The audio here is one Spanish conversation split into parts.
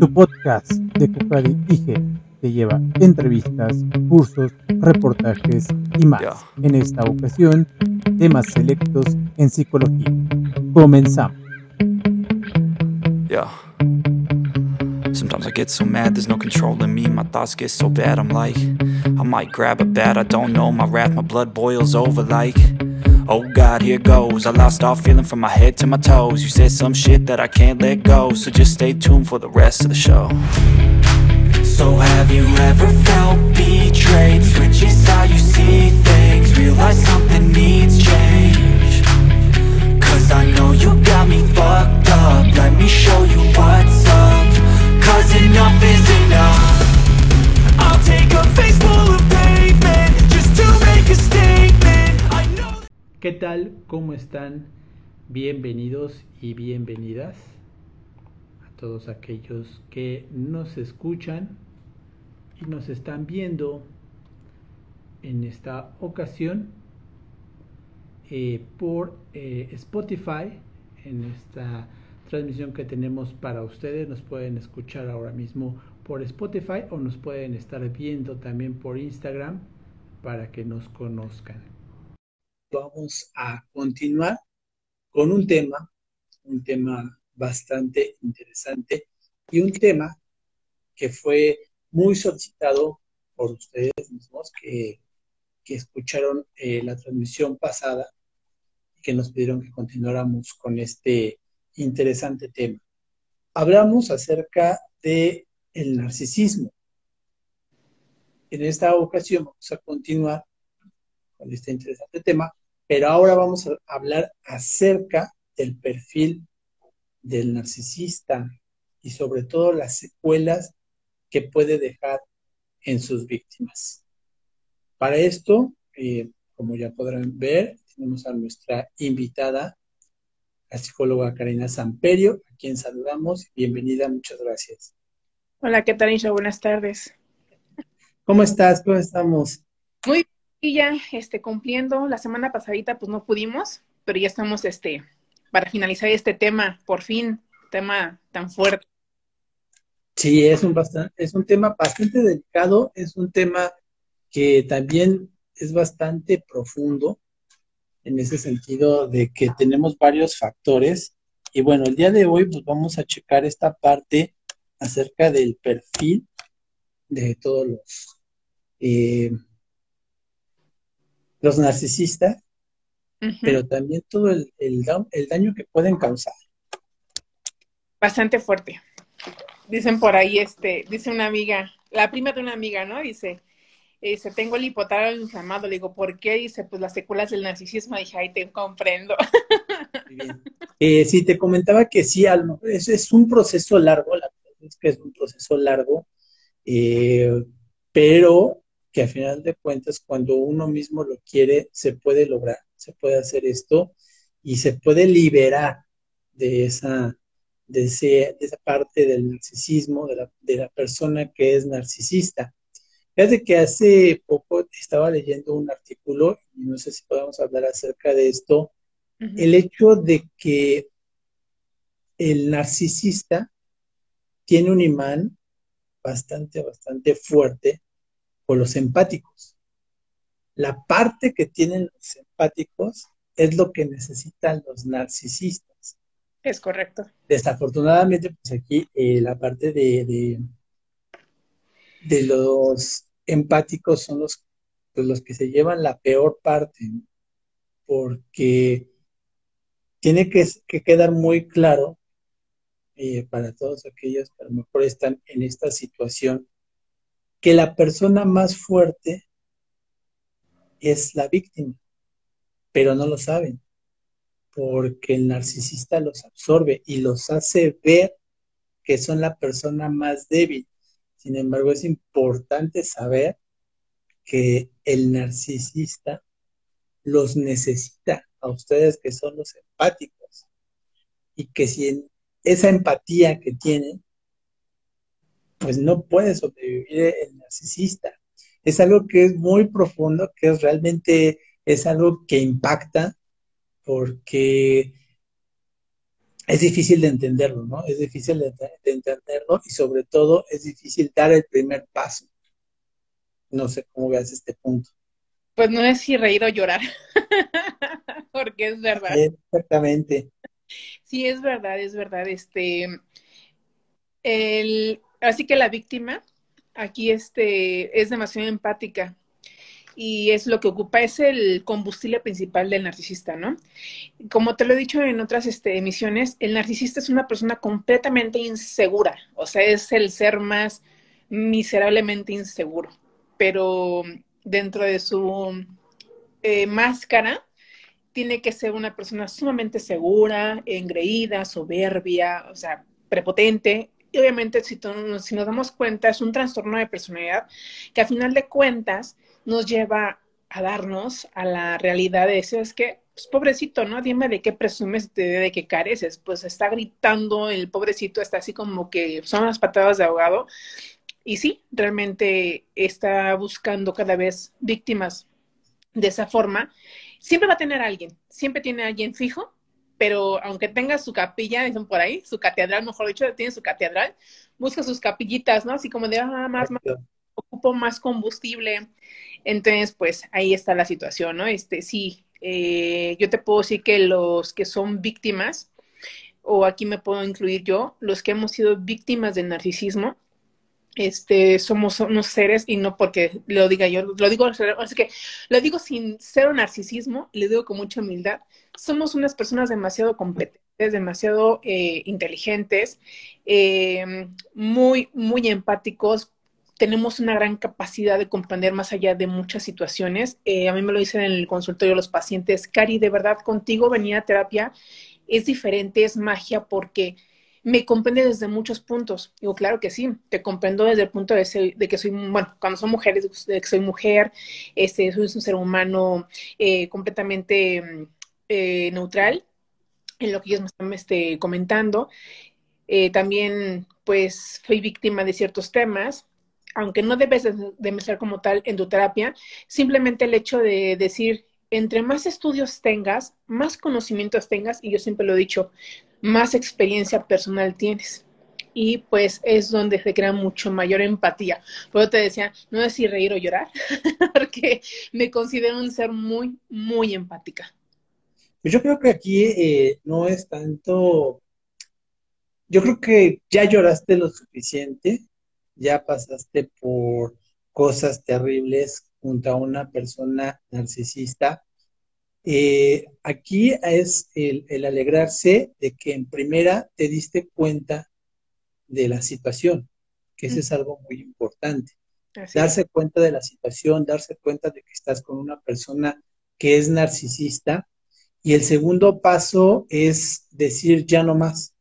Tu podcast de Cucari IG te lleva entrevistas, cursos, reportajes y más. En esta ocasión, temas selectos en psicología. Comenzamos. Yeah. Sometimes I get so mad, there's no controlling me. My thoughts get so bad, I'm like, I might grab a bat, I don't know. My wrath, my blood boils over like. Oh God, here goes. I lost all feeling from my head to my toes. You said some shit that I can't let go. So just stay tuned for the rest of the show. So have you ever felt betrayed? Switches how you see things. Realize something needs change. Cause I know you got me fucked up. Let me show you what's up. Cause enough is enough. I'll take a face full of pavement just to make a statement. ¿Qué tal? ¿Cómo están? Bienvenidos y bienvenidas a todos aquellos que nos escuchan y nos están viendo en esta ocasión eh, por eh, Spotify en esta transmisión que tenemos para ustedes nos pueden escuchar ahora mismo por Spotify o nos pueden estar viendo también por Instagram para que nos conozcan vamos a continuar con un tema, un tema bastante interesante y un tema que fue muy solicitado por ustedes mismos que, escucharon eh, la transmisión pasada y que nos pidieron que continuáramos con este interesante tema. Hablamos acerca de narcisismo. En esta ocasión vamos a continuar con este interesante tema pero ahora vamos a hablar acerca del perfil del narcisista y sobre todo las secuelas que puede dejar en sus víctimas. Para esto, eh, como ya podrán ver, tenemos a nuestra invitada, la psicóloga Karina Samperio, a quien saludamos. Bienvenida, muchas gracias. Hola, ¿qué tal, Isha? Buenas tardes. ¿Cómo estás? ¿Cómo estamos? Muy bien y ya este, cumpliendo, la semana pasadita pues no pudimos, pero ya estamos este, para finalizar este tema, por fin, tema tan fuerte. Sí, es un, bastante, es un tema bastante delicado, es un tema que también es bastante profundo en ese sentido de que tenemos varios factores. Y bueno, el día de hoy pues vamos a checar esta parte acerca del perfil de todos los eh, los narcisistas, pero también todo el, el, daño que pueden causar. Bastante fuerte. Dicen por ahí, este, dice una amiga, la prima de una amiga, ¿no? Dice, dice, tengo el hipotálamo inflamado. Le digo, ¿por qué? Dice, pues las secuelas del narcisismo. Dije, ahí te comprendo. Bien. Eh, sí, te comentaba que sí, es, es un proceso largo, la verdad es que es un proceso largo, eh, pero que a final de cuentas cuando uno mismo lo quiere, se puede lograr, se puede hacer esto y se puede liberar de esa, de, esa parte del narcisismo, de la, de la persona que es narcisista. Fíjate que hace poco estaba leyendo un artículo, y no sé si podemos hablar acerca de esto, el hecho de que el narcisista tiene un imán bastante, bastante fuerte los empáticos. La parte que tienen los empáticos es lo que necesitan los narcisistas. Es correcto. Desafortunadamente, pues aquí eh, la parte de, de, los empáticos son los, pues, los que se llevan la peor parte, porque tiene que, quedar muy claro eh, para todos aquellos que a lo mejor están en esta situación que la persona más fuerte es la víctima, pero no lo saben, porque el narcisista los absorbe y los hace ver que son la persona más débil. Sin embargo, es importante saber que el narcisista los necesita a ustedes que son los empáticos y que si esa empatía que tienen pues no puede sobrevivir el narcisista. Es algo que es muy profundo, que es realmente es algo que impacta, porque es difícil de entenderlo, ¿no? Es difícil de, entenderlo y sobre todo es difícil dar el primer paso. No sé cómo veas este punto. Pues no es si reír o llorar, porque es verdad. Exactamente. Sí, es verdad, es verdad. Este, el, así que la víctima aquí este, es demasiado empática y es lo que ocupa, es el combustible principal del narcisista, ¿no? Como te lo he dicho en otras este, emisiones, el narcisista es una persona completamente insegura, o sea, es el ser más miserablemente inseguro, pero dentro de su eh, máscara tiene que ser una persona sumamente segura, engreída, soberbia, o sea, prepotente, y obviamente, si, si, nos damos cuenta, es un trastorno de personalidad que a final de cuentas nos lleva a darnos a la realidad de eso, es que, pues, pobrecito, ¿no? Dime de qué presumes, de, de qué careces. Pues está gritando, el pobrecito está así como que son las patadas de ahogado. Y sí, realmente está buscando cada vez víctimas de esa forma. Siempre va a tener alguien, siempre tiene a alguien fijo, pero aunque tenga su capilla, dicen por ahí, su catedral, mejor dicho, tiene su catedral, busca sus capillitas, ¿no? Así como de, ah, más, más, ocupo más combustible, entonces, pues ahí está la situación, ¿no? Este, sí, eh, yo te puedo decir que los que son víctimas, o aquí me puedo incluir yo, los que hemos sido víctimas del narcisismo, este, somos unos seres, y no porque lo diga yo, lo digo, así que lo digo sin cero narcisismo, le digo con mucha humildad, somos unas personas demasiado competentes, demasiado eh, inteligentes, eh, muy, muy empáticos, tenemos una gran capacidad de comprender más allá de muchas situaciones. Eh, a mí me lo dicen en el consultorio los pacientes, Cari, de verdad, contigo venía a terapia, es diferente, es magia, porque me comprende desde muchos puntos. Digo, claro que sí, te comprendo desde el punto de, que soy, bueno, cuando son mujeres, de que soy mujer, este, soy un ser humano eh, completamente eh, neutral en lo que ellos me están este, comentando. también, pues, fui víctima de ciertos temas, aunque no debes de ser como tal en tu terapia, simplemente el hecho de decir, entre más estudios tengas, más conocimientos tengas, y yo siempre lo he dicho, más experiencia personal tienes. Y pues es donde se crea mucho mayor empatía. Por eso te decía, no es si reír o llorar, porque me considero un ser muy, muy empática. Pues yo creo que aquí eh, no es tanto, yo creo que ya lloraste lo suficiente, ya pasaste por cosas terribles junto a una persona narcisista. Eh, aquí es el, alegrarse de que en primera te diste cuenta de la situación, que eso es algo muy importante. darse cuenta de la situación, darse cuenta de que estás con una persona que es narcisista. Y el segundo paso es decir ya no más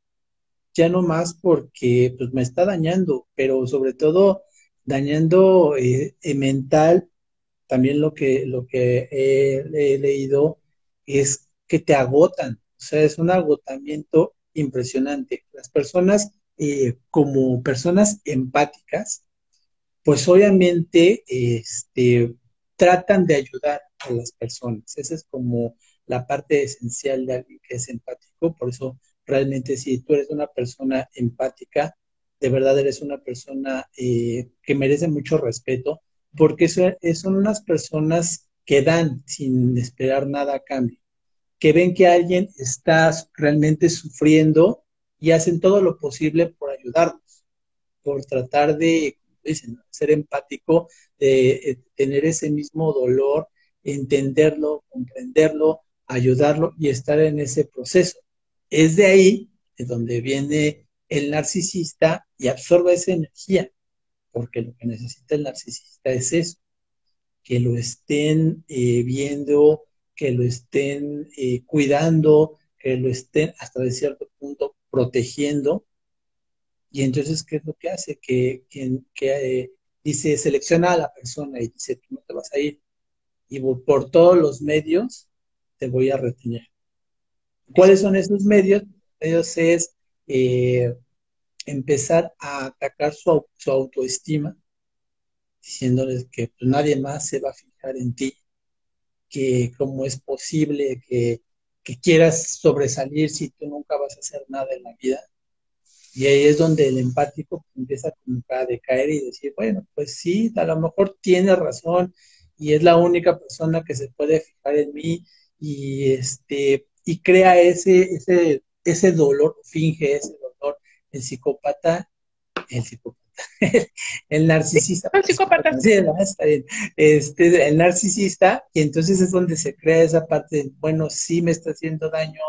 ya no más porque pues, me está dañando, pero sobre todo dañando eh, eh, mental, también lo que, lo que he, leído es que te agotan, o sea, es un agotamiento impresionante. Las personas, eh, como personas empáticas, pues obviamente este, tratan de ayudar a las personas. Esa es como la parte esencial de alguien que es empático, por eso realmente si tú eres una persona empática, de verdad eres una persona eh, que merece mucho respeto, porque son unas personas que dan sin esperar nada a cambio, que ven que alguien está realmente sufriendo y hacen todo lo posible por ayudarnos, por tratar de ser empático, de eh, tener ese mismo dolor, entenderlo, comprenderlo, ayudarlo y estar en ese proceso. Es de ahí de donde viene el narcisista y absorbe esa energía, porque lo que necesita el narcisista es eso, que lo estén eh, viendo, que lo estén eh, cuidando, que lo estén hasta de cierto punto protegiendo. Y entonces, ¿qué es lo que hace? Que, que, eh, dice, selecciona a la persona y dice, tú no te vas a ir. Y por todos los medios te voy a retener. ¿Cuáles son esos medios? Ellos es eh, empezar a atacar su, autoestima, diciéndoles que pues, nadie más se va a fijar en ti, que cómo es posible que, que quieras sobresalir si tú nunca vas a hacer nada en la vida. Y ahí es donde el empático empieza a decaer y decir, bueno, pues sí, a lo mejor tiene razón y es la única persona que se puede fijar en mí y este y crea ese ese ese dolor, finge ese. El psicópata, el psicópata, el narcisista. El psicópata. Este, el narcisista, y entonces es donde se crea esa parte de, bueno, sí me está haciendo daño,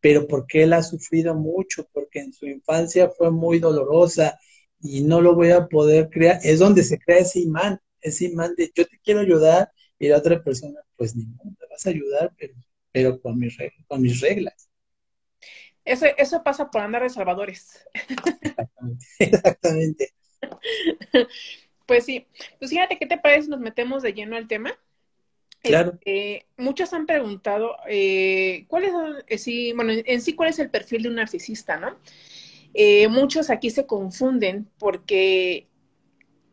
pero porque él ha sufrido mucho, porque en su infancia fue muy dolorosa y no lo voy a poder crear, es donde se crea ese imán, ese imán de yo te quiero ayudar y la otra persona, pues ni modo, te vas a ayudar, pero, pero con, mis con mis reglas. Eso, eso pasa por andar de salvadores. Exactamente. Exactamente. Pues sí. Pues fíjate, ¿qué te parece si nos metemos de lleno al tema? Claro. Este, muchos han preguntado, eh, ¿cuál es, eh, sí, bueno, en sí, cuál es el perfil de un narcisista, no? Eh, muchos aquí se confunden porque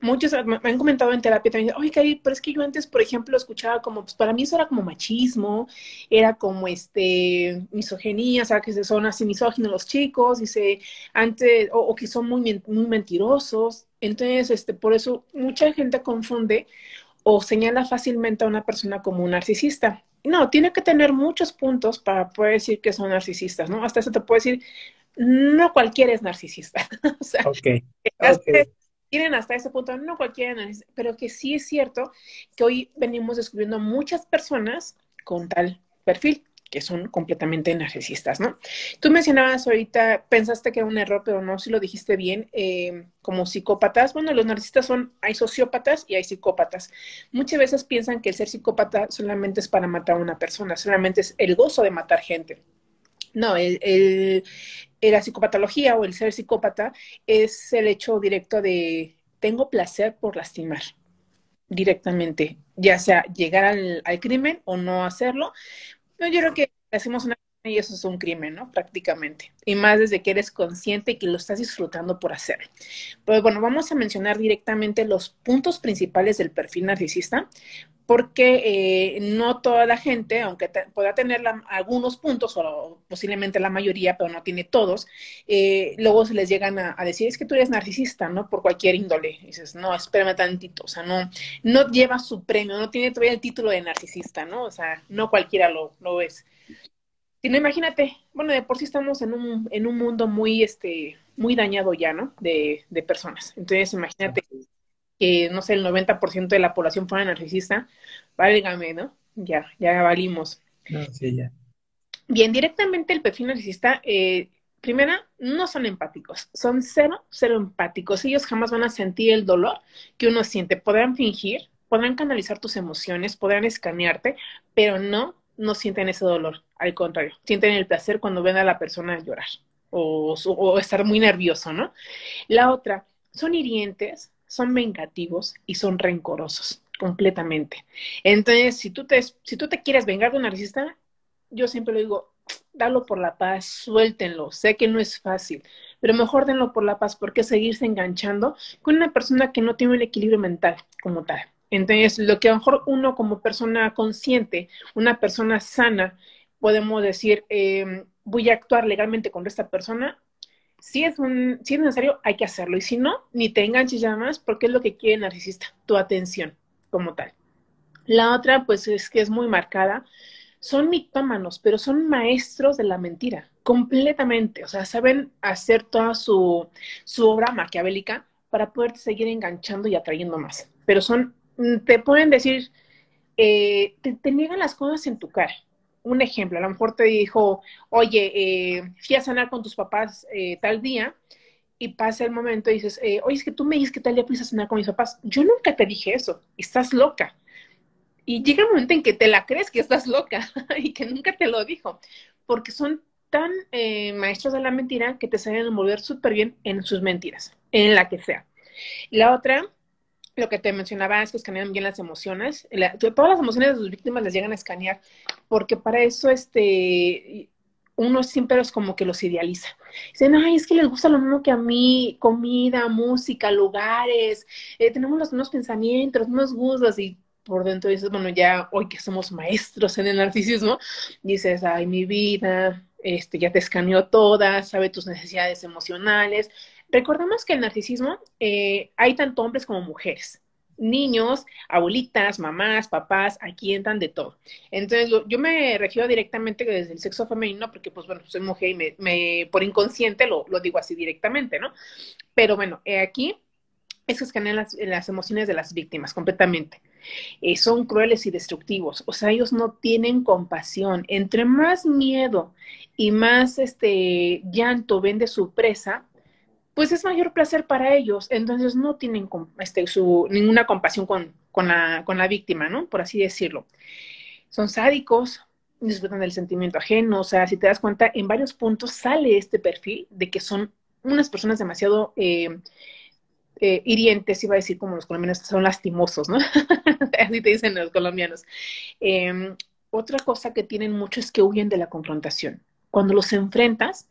muchos me han comentado en terapia también, oye, pero es que yo antes, por ejemplo, escuchaba como, pues para mí eso era como machismo, era como este, misoginia, o sea, que son así misóginos los chicos, dice, antes, o, que son muy, muy mentirosos. Entonces, este, por eso mucha gente confunde o señala fácilmente a una persona como un narcisista. No, tiene que tener muchos puntos para poder decir que son narcisistas, ¿no? Hasta eso te puedo decir, no cualquiera es narcisista. o sea, okay tienen hasta ese punto, no cualquiera, pero que sí es cierto que hoy venimos descubriendo muchas personas con tal perfil que son completamente narcisistas, ¿no? Tú mencionabas ahorita, pensaste que era un error, pero no, si lo dijiste bien, eh, como psicópatas. Bueno, los narcisistas son, hay sociópatas y hay psicópatas. Muchas veces piensan que el ser psicópata solamente es para matar a una persona, solamente es el gozo de matar gente. No, el, la psicopatología o el ser psicópata es el hecho directo de tengo placer por lastimar directamente, ya sea llegar al, al crimen o no hacerlo. No, yo creo que hacemos una y eso es un crimen, ¿no? Prácticamente. Y más desde que eres consciente y que lo estás disfrutando por hacerlo. Pues bueno, vamos a mencionar directamente los puntos principales del perfil narcisista, porque eh, no toda la gente, aunque pueda tener algunos puntos, o posiblemente la mayoría, pero no tiene todos, eh, luego se les llegan a, decir, es que tú eres narcisista, ¿no? Por cualquier índole. Dices, no, espérame tantito, o sea, no, no lleva su premio, no tiene todavía el título de narcisista, ¿no? O sea, no cualquiera lo, lo es. Sino imagínate, bueno, de por sí estamos en un, en un mundo muy, este, muy dañado ya, ¿no? De, de personas. Entonces, imagínate que, no sé, el 90% de la población fuera narcisista, válgame, ¿no? Ya, ya valimos. No, sí, ya. Bien, directamente el perfil narcisista, eh, primera, no son empáticos, son cero, cero empáticos. Ellos jamás van a sentir el dolor que uno siente. Podrán fingir, podrán canalizar tus emociones, podrán escanearte, pero no no sienten ese dolor, al contrario, sienten el placer cuando ven a la persona llorar o, estar muy nervioso, ¿no? La otra, son hirientes, son vengativos y son rencorosos completamente. Entonces, si tú te, si tú te quieres vengar de un narcisista, yo siempre lo digo, dalo por la paz, suéltenlo. Sé que no es fácil, pero mejor denlo por la paz, porque seguirse enganchando con una persona que no tiene un equilibrio mental como tal. Entonces, lo que a lo mejor uno como persona consciente, una persona sana, podemos decir, em, voy a actuar legalmente con esta persona, si es, un, si es necesario, hay que hacerlo. Y si no, ni te enganches ya más, porque es lo que quiere el narcisista, tu atención como tal. La otra, pues es que es muy marcada. Son mitómanos, pero son maestros de la mentira, completamente. O sea, saben hacer toda su, su obra maquiavélica para poder seguir enganchando y atrayendo más. Pero son Mm, te pueden decir, eh, te, niegan las cosas en tu cara. Un ejemplo, a lo mejor te dijo, oye, eh, fui a sanar con tus papás eh, tal día, y pasa el momento y dices, oye, es que tú me dices que tal día fuiste a cenar con mis papás. Yo nunca te dije eso, estás loca. Y llega el momento en que te la crees que estás loca y que nunca te lo dijo, porque son tan maestros de la mentira que te saben mover súper bien en sus mentiras, en la que sea. La otra lo que te mencionaba es que escanean bien las emociones. todas las emociones de sus víctimas les llegan a escanear, porque para eso este, uno siempre es como que los idealiza. Dicen, ay, es que les gusta lo mismo que a mí, comida, música, lugares, eh, tenemos los mismos pensamientos, los mismos gustos, y por dentro dices, bueno, ya hoy que somos maestros en el narcisismo, dices, ay, mi vida, este, ya te escaneó toda, sabe tus necesidades emocionales. Recordemos que el narcisismo eh, hay tanto hombres como mujeres niños, abuelitas, mamás, papás, aquí entran de todo. Entonces, yo me refiero directamente desde el sexo femenino porque, pues, bueno, soy mujer y me, por inconsciente lo, digo así directamente, ¿no? Pero bueno, aquí es que escanean las, emociones de las víctimas completamente. Eh, son crueles y destructivos, o sea, ellos no tienen compasión. Entre más miedo y más este llanto ven de su presa, pues es mayor placer para ellos. Entonces no tienen este, su, ninguna compasión con, la víctima, ¿no? Por así decirlo. Son sádicos, disfrutan del sentimiento ajeno. O sea, si te das cuenta, en varios puntos sale este perfil de que son unas personas demasiado eh, eh, hirientes, iba a decir como los colombianos, son lastimosos, ¿no? así te dicen los colombianos. Em, otra cosa que tienen mucho es que huyen de la confrontación. Cuando los enfrentas,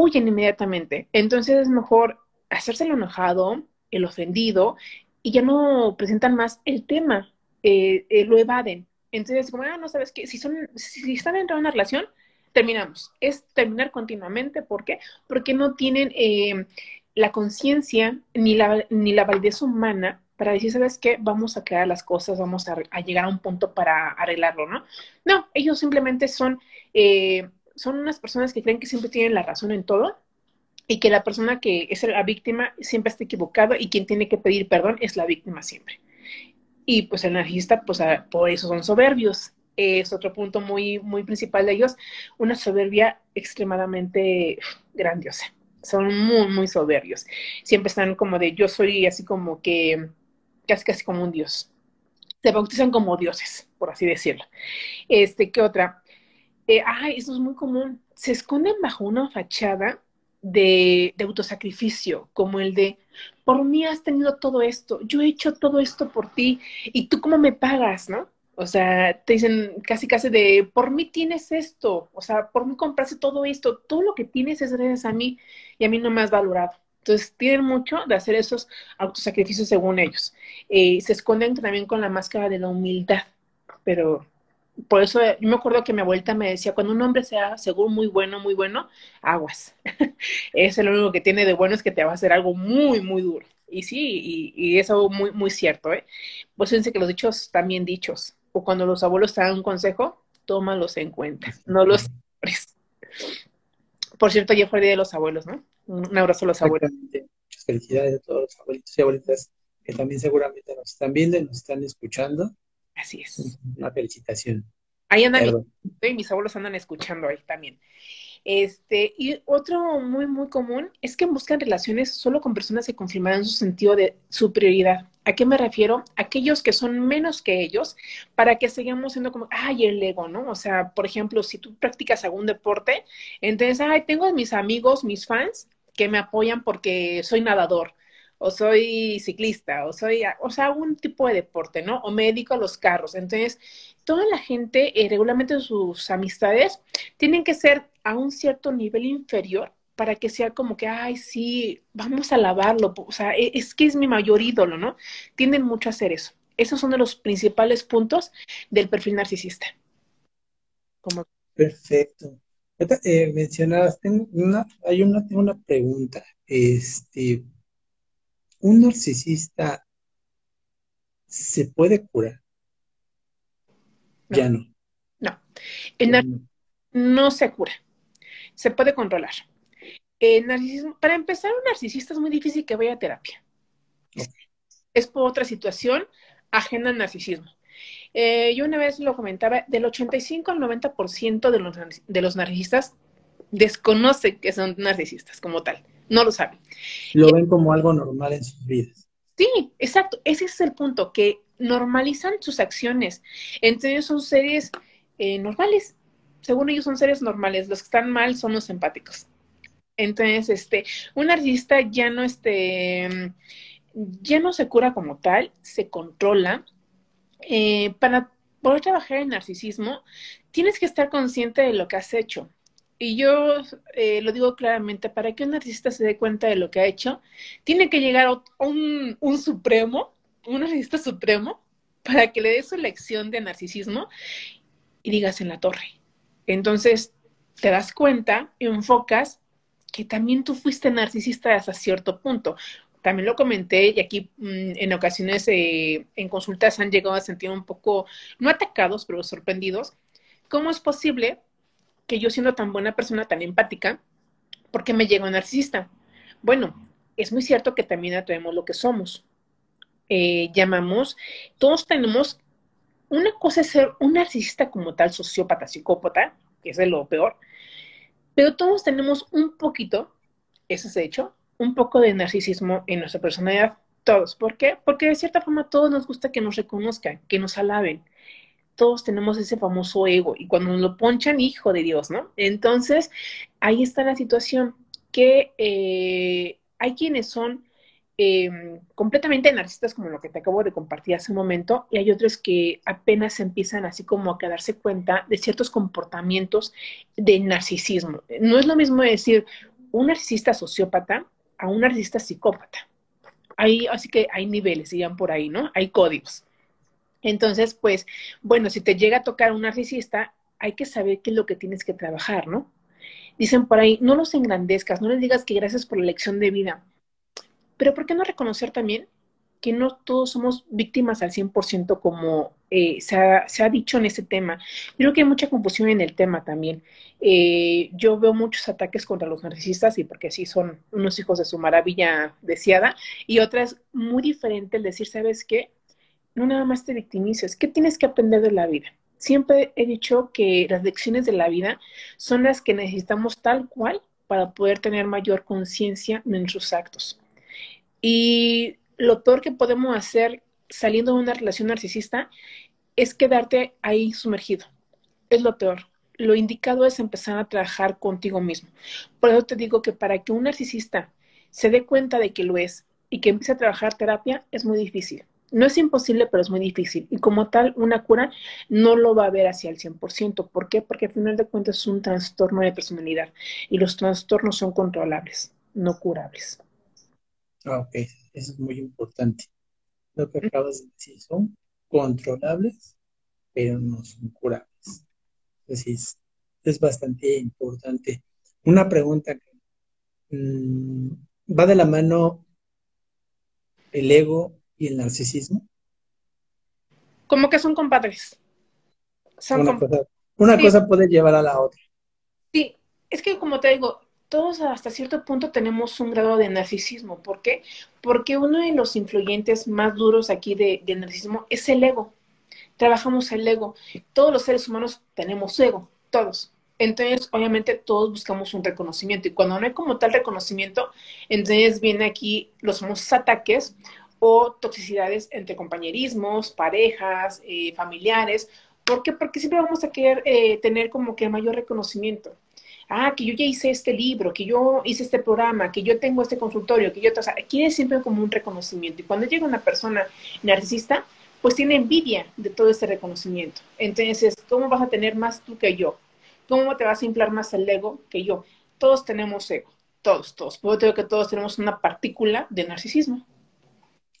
huyen inmediatamente. Entonces es mejor hacerse el enojado, el ofendido, y ya no presentan más el tema, eh, eh, lo evaden. Entonces, como, ah, no sabes qué, si, son, si están dentro de una relación, terminamos. Es terminar continuamente. ¿Por qué? Porque no tienen eh, la conciencia ni la, ni la validez humana para decir, ¿sabes qué? Vamos a crear las cosas, vamos a, llegar a un punto para arreglarlo, ¿no? No, ellos simplemente son son unas personas que creen que siempre tienen la razón en todo y que la persona que es la víctima siempre está equivocada y quien tiene que pedir perdón es la víctima siempre. Y pues el narcisista, pues por eso son soberbios. Es otro punto muy, muy principal de ellos, una soberbia extremadamente grandiosa. Son muy, muy soberbios. Siempre están como de yo soy así como que casi, casi como un dios. Se bautizan como dioses, por así decirlo. Este, ¿qué otra? Eh, ay, eso es muy común, se esconden bajo una fachada de, de, autosacrificio, como el de, por mí has tenido todo esto, yo he hecho todo esto por ti, y tú cómo me pagas, ¿no? O sea, te dicen casi casi de, por mí tienes esto, o sea, por mí compraste todo esto, todo lo que tienes es gracias a mí y a mí no me has valorado. Entonces, tienen mucho de hacer esos autosacrificios según ellos. Eh, se esconden también con la máscara de la humildad, pero por eso yo me acuerdo que mi abuelita me decía, cuando un hombre sea según muy bueno, muy bueno, aguas. es lo único que tiene de bueno es que te va a hacer algo muy, muy duro. Y sí, y, es algo muy, muy cierto, ¿eh? Pues fíjense que los dichos están bien dichos. O cuando los abuelos te dan un consejo, tómalos en cuenta, no los Por cierto, ayer fue el Día de los Abuelos, ¿no? Un abrazo a los abuelos. Muchas felicidades a todos los abuelitos y abuelitas que también seguramente nos están viendo y nos están escuchando. Así es. Una felicitación. Ahí andan, mis, mis abuelos andan escuchando ahí también. Este, y otro muy, muy común es que buscan relaciones solo con personas que confirman su sentido de superioridad. ¿A qué me refiero? Aquellos que son menos que ellos, para que sigamos siendo como, ay, el ego, ¿no? O sea, por ejemplo, si tú practicas algún deporte, entonces, ay, tengo mis amigos, mis fans, que me apoyan porque soy nadador o soy ciclista, o soy, o sea, algún tipo de deporte, ¿no? O me dedico a los carros. Entonces, toda la gente, eh, regularmente sus amistades, tienen que ser a un cierto nivel inferior para que sea como que, ay, sí, vamos a lavarlo, o sea, e, es que es mi mayor ídolo, ¿no? Tienden mucho a hacer eso. Esos son de los principales puntos del perfil narcisista. Perfecto. Eh, mencionabas, tengo una, hay una, tengo una pregunta. Este, ¿Un narcisista se puede curar? Ya no. No. El no se cura. Se puede controlar. El narcisismo, para empezar, un narcisista es muy difícil que vaya a terapia. Es por otra situación ajena al narcisismo. Eh, yo una vez lo comentaba, del 85 al 90% de los, de los narcisistas desconocen que son narcisistas como tal no lo saben. Lo ven como algo normal en sus vidas. Sí, exacto. Ese es el punto, que normalizan sus acciones. Entonces son seres eh, normales. Según ellos son seres normales. Los que están mal son los empáticos. Entonces, este, un artista ya no, este, ya no se cura como tal, se controla. Eh, para poder trabajar en narcisismo, tienes que estar consciente de lo que has hecho. Y yo eh, lo digo claramente, para que un artista se dé cuenta de lo que ha hecho, tiene que llegar a un, supremo, un artista supremo, para que le des su lección de narcisismo y digas en la torre. Entonces, te das cuenta, enfocas que también tú fuiste narcisista hasta cierto punto. También lo comenté y aquí mm, en ocasiones eh, en consultas han llegado a sentir un poco, no atacados, pero sorprendidos. ¿Cómo es posible que yo siendo tan buena persona, tan empática, ¿por qué me llega un narcisista? Bueno, es muy cierto que también atraemos lo que somos. Eh, llamamos, todos tenemos, una cosa es ser un narcisista como tal, sociópata, psicópata, que es lo peor, pero todos tenemos un poquito, eso es hecho, un poco de narcisismo en nuestra personalidad. Todos. ¿Por qué? Porque de cierta forma todos nos gusta que nos reconozcan, que nos alaben. Todos tenemos ese famoso ego y cuando nos lo ponchan, hijo de Dios, ¿no? Entonces, ahí está la situación que eh, hay quienes son em, completamente narcisistas, como lo que te acabo de compartir hace un momento, y hay otros que apenas empiezan así como a quedarse cuenta de ciertos comportamientos de narcisismo. No es lo mismo decir un narcisista sociópata a un narcisista psicópata. Hay, así que hay niveles, digan por ahí, ¿no? Hay códigos. Entonces, pues, bueno, si te llega a tocar un narcisista, hay que saber qué es lo que tienes que trabajar, ¿no? Dicen por ahí, no los engrandezcas, no les digas que gracias por la lección de vida. Pero ¿por qué no reconocer también que no todos somos víctimas al 100% como eh, se, ha, dicho en ese tema. Creo que hay mucha confusión en el tema también. Eh, yo veo muchos ataques contra los narcisistas y porque sí son unos hijos de su maravilla deseada y otras muy diferente el decir, ¿sabes qué? No nada más te victimices, ¿qué tienes que aprender de la vida? Siempre he dicho que las lecciones de la vida son las que necesitamos tal cual para poder tener mayor conciencia en nuestros actos. Y lo peor que podemos hacer saliendo de una relación narcisista es quedarte ahí sumergido. Es lo peor. Lo indicado es empezar a trabajar contigo mismo. Por eso te digo que para que un narcisista se dé cuenta de que lo es y que empiece a trabajar terapia es muy difícil. No es imposible, pero es muy difícil. Y como tal, una cura no lo va a ver hacia el 100%. ¿Por qué? Porque al final de cuentas es un trastorno de personalidad y los trastornos son controlables, no curables. Ah, ok, eso es muy importante. Lo que acabas de decir, son controlables, pero no son curables. Entonces, es bastante importante. Una pregunta que mm, va de la mano el ego y el narcisismo. Como que son compadres. una, cosa, puede llevar a la otra. Sí, es que como te digo, todos hasta cierto punto tenemos un grado de narcisismo. ¿Por qué? Porque uno de los influyentes más duros aquí de, narcisismo es el ego. Trabajamos el ego. Todos los seres humanos tenemos ego, todos. Entonces, obviamente, todos buscamos un reconocimiento. Y cuando no hay como tal reconocimiento, entonces viene aquí los famosos ataques o toxicidades entre compañerismos, parejas, eh, familiares. ¿Por qué? Porque siempre vamos a querer eh, tener como que mayor reconocimiento ah, que yo ya hice este libro, que yo hice este programa, que yo tengo este consultorio, que yo, o sea, quiere siempre como un reconocimiento. Y cuando llega una persona narcisista, pues tiene envidia de todo ese reconocimiento. Entonces, ¿cómo vas a tener más tú que yo? ¿Cómo te vas a inflar más el ego que yo? Todos tenemos ego, todos, todos. Puedo decir que todos tenemos una partícula de narcisismo.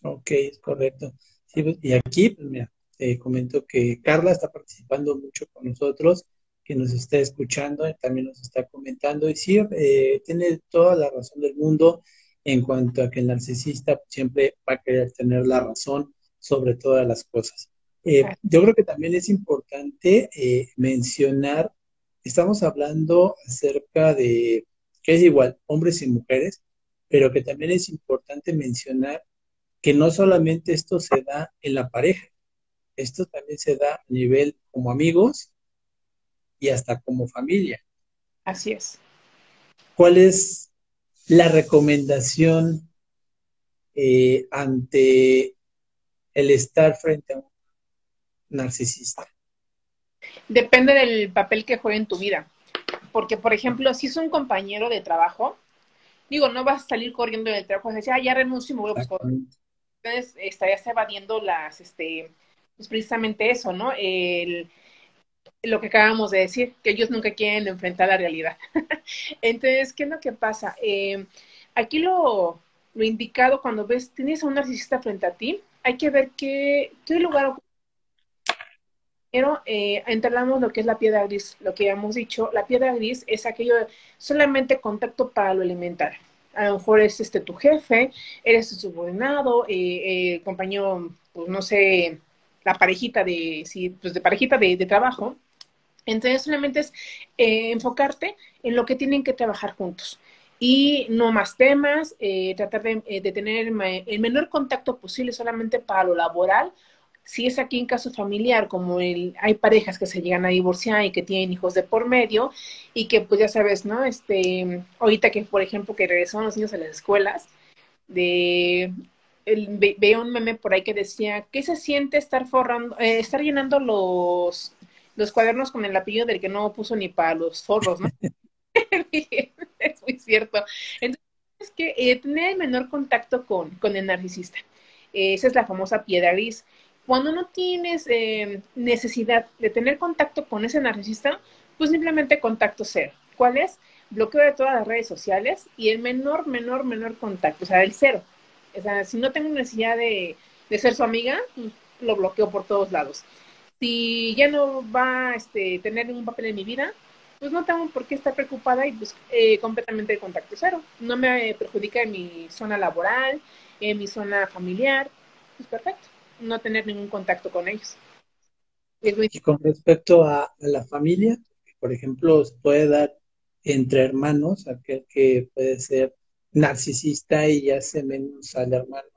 Ok, es correcto. Pues, y aquí, pues mira, te comento que Carla está participando mucho con nosotros que nos está escuchando, también nos está comentando. Y sí, eh, tiene toda la razón del mundo en cuanto a que el narcisista siempre va a querer tener la razón sobre todas las cosas. Eh, yo creo que también es importante eh, mencionar, estamos hablando acerca de que es igual hombres y mujeres, pero que también es importante mencionar que no solamente esto se da en la pareja, esto también se da a nivel como amigos y hasta como familia. Así es. ¿Cuál es la recomendación eh, ante el estar frente a un narcisista? Depende del papel que juegue en tu vida. Porque, por ejemplo, si es un compañero de trabajo, digo, no vas a salir corriendo del trabajo y decir, ah, ya renuncio y me voy a buscar. Entonces, estarías evadiendo las, este, pues precisamente eso, ¿no? El, lo que acabamos de decir, que ellos nunca quieren enfrentar la realidad. Entonces, ¿qué es lo que pasa? Eh, aquí lo, lo, indicado cuando ves, tienes a un narcisista frente a ti, hay que ver qué, qué lugar ocupa Pero eh, entablamos lo que es la piedra gris, lo que ya hemos dicho. La piedra gris es aquello solamente contacto para lo elemental. A lo mejor es este tu jefe, eres su subordinado, eh, eh, compañero, pues no sé, la parejita de, sí, pues de parejita de, de trabajo. Entonces solamente es eh, enfocarte en lo que tienen que trabajar juntos y no más temas, eh, tratar de, eh, de tener el, menor contacto posible solamente para lo laboral. Si es aquí en caso familiar, como el, hay parejas que se llegan a divorciar y que tienen hijos de por medio y que pues ya sabes, ¿no? Este, ahorita que por ejemplo que regresaron los niños a las escuelas, de el, ve, veo un meme por ahí que decía, ¿qué se siente estar forrando, eh, estar llenando los, los cuadernos con el apellido del que no puso ni para los forros, ¿no? es muy cierto. Entonces, es que eh, tener el menor contacto con, con el narcisista. Eh, esa es la famosa piedra gris. Cuando no tienes eh, necesidad de tener contacto con ese narcisista, pues simplemente contacto cero. ¿Cuál es? Bloqueo de todas las redes sociales y el menor, menor, menor contacto, o sea, el cero. O sea, si no tengo necesidad de, de ser su amiga, lo bloqueo por todos lados. Si ya no va a este, tener ningún papel en mi vida, pues no tengo por qué estar preocupada y pues eh, completamente de contacto cero. No me perjudica en mi zona laboral, en mi zona familiar. Pues perfecto, no tener ningún contacto con ellos. Y con respecto a, la familia, por ejemplo, se puede dar entre hermanos, aquel que puede ser narcisista y hace menos al hermano,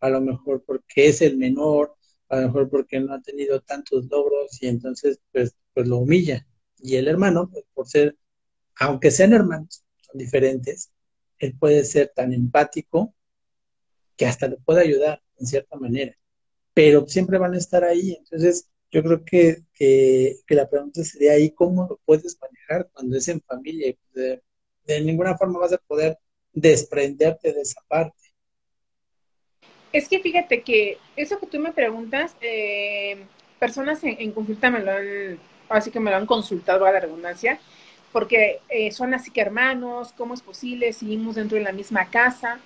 a lo mejor porque es el menor, a lo mejor porque no ha tenido tantos logros y entonces pues, pues lo humilla y el hermano, pues, por ser, aunque sean hermanos, son diferentes, él puede ser tan empático que hasta le puede ayudar en cierta manera, pero siempre van a estar ahí. Entonces, yo creo que, que, la pregunta sería ahí, ¿cómo lo puedes manejar cuando es en familia? De, de ninguna forma vas a poder desprenderte de esa parte. Es que fíjate que eso que tú me preguntas, eh, personas en, en me lo han así que me lo han consultado a la redundancia, porque eh, son así que hermanos, ¿cómo es posible? Seguimos dentro de la misma casa.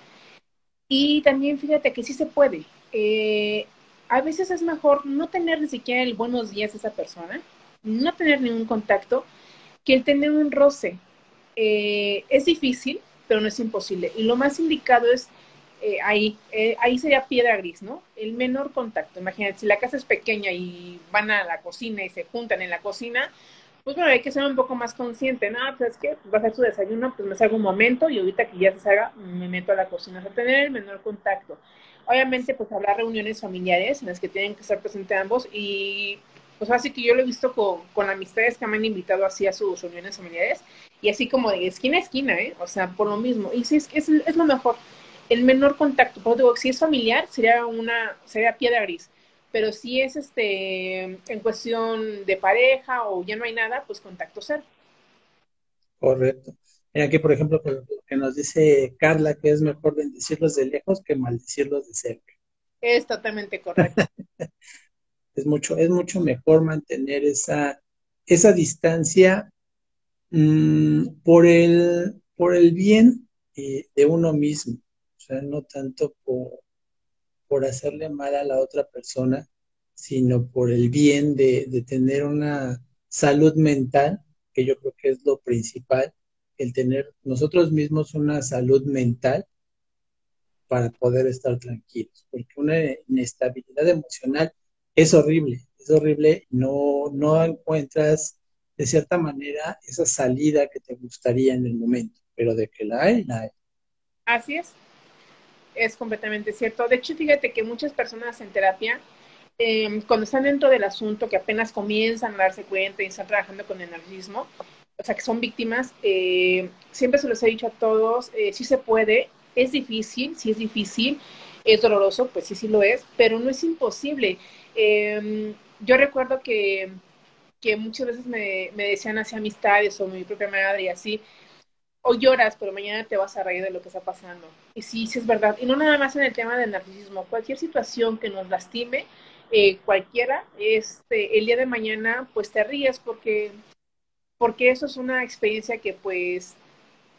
Y también fíjate que sí se puede. Eh, a veces es mejor no tener ni siquiera el buenos días a esa persona, no tener ningún contacto, que el tener un roce. Eh, es difícil, pero no es imposible. Y lo más indicado es eh, ahí, eh, ahí sería piedra gris, ¿no? El menor contacto. Imagínate, si la casa es pequeña y van a la cocina y se juntan en la cocina, pues bueno, hay que ser un poco más consciente, ¿no? Pues es que va a hacer su desayuno, pues me salgo un momento y ahorita que ya se salga, me meto a la cocina, o sea, tener el menor contacto. Obviamente, pues habrá reuniones familiares en las que tienen que estar presentes ambos y pues así que yo lo he visto con, con amistades que me han invitado así a sus reuniones familiares y así como de esquina a esquina, ¿eh? O sea, por lo mismo. Y sí, es, es, es lo mejor el menor contacto. Porque digo, si es familiar, sería una, sería piedra gris. Pero si es este en cuestión de pareja o ya no hay nada, pues contacto cero. Correcto. Aquí, por ejemplo, lo que nos dice Carla, que es mejor bendecirlos de lejos que maldecirlos de cerca. Es totalmente correcto. es mucho, es mucho mejor mantener esa, esa distancia mmm, por el, por el bien eh, de uno mismo sea, no tanto por, por hacerle mal a la otra persona, sino por el bien de, de tener una salud mental, que yo creo que es lo principal, el tener nosotros mismos una salud mental para poder estar tranquilos, porque una inestabilidad emocional es horrible, es horrible, no, no encuentras de cierta manera esa salida que te gustaría en el momento, pero de que la hay, la hay. Así es es completamente cierto. De hecho, fíjate que muchas personas en terapia, eh, cuando están dentro del asunto, que apenas comienzan a darse cuenta y están trabajando con el narcisismo, o sea, que son víctimas, eh, siempre se los he dicho a todos, eh, sí se puede, es difícil, sí es difícil, es doloroso, pues sí, sí lo es, pero no es imposible. Eh, yo recuerdo que, que muchas veces me, me decían hacia amistades o mi propia madre y así, hoy lloras, pero mañana te vas a reír de lo que está pasando. Y sí, sí es verdad. Y no nada más en el tema del narcisismo, cualquier situación que nos lastime, eh, cualquiera, este, el día de mañana, pues te ríes porque, porque eso es una experiencia que pues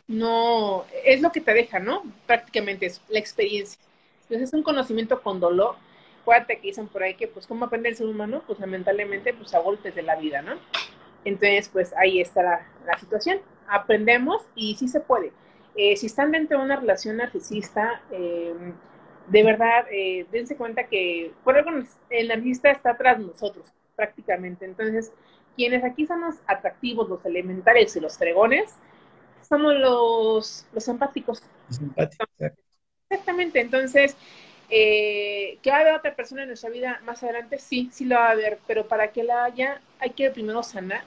no, es lo que te deja, ¿no? Prácticamente es la experiencia. Entonces es un conocimiento con dolor Acuérdate que dicen por ahí que, pues, ¿cómo aprende el ser humano? Pues, lamentablemente, pues, a golpes de la vida, ¿no? Entonces, pues, ahí está la, situación. Aprendemos y sí se puede. Eh, si están dentro de una relación narcisista, eh, de verdad, eh, dense cuenta que por algo el narcisista está de nosotros, prácticamente. Entonces, quienes aquí son los atractivos, los elementales y los fregones, somos los, los empáticos. Los empáticos. Exactamente, entonces, eh, que haya otra persona en nuestra vida más adelante, sí, sí lo va a haber, pero para que la haya, hay que primero sanar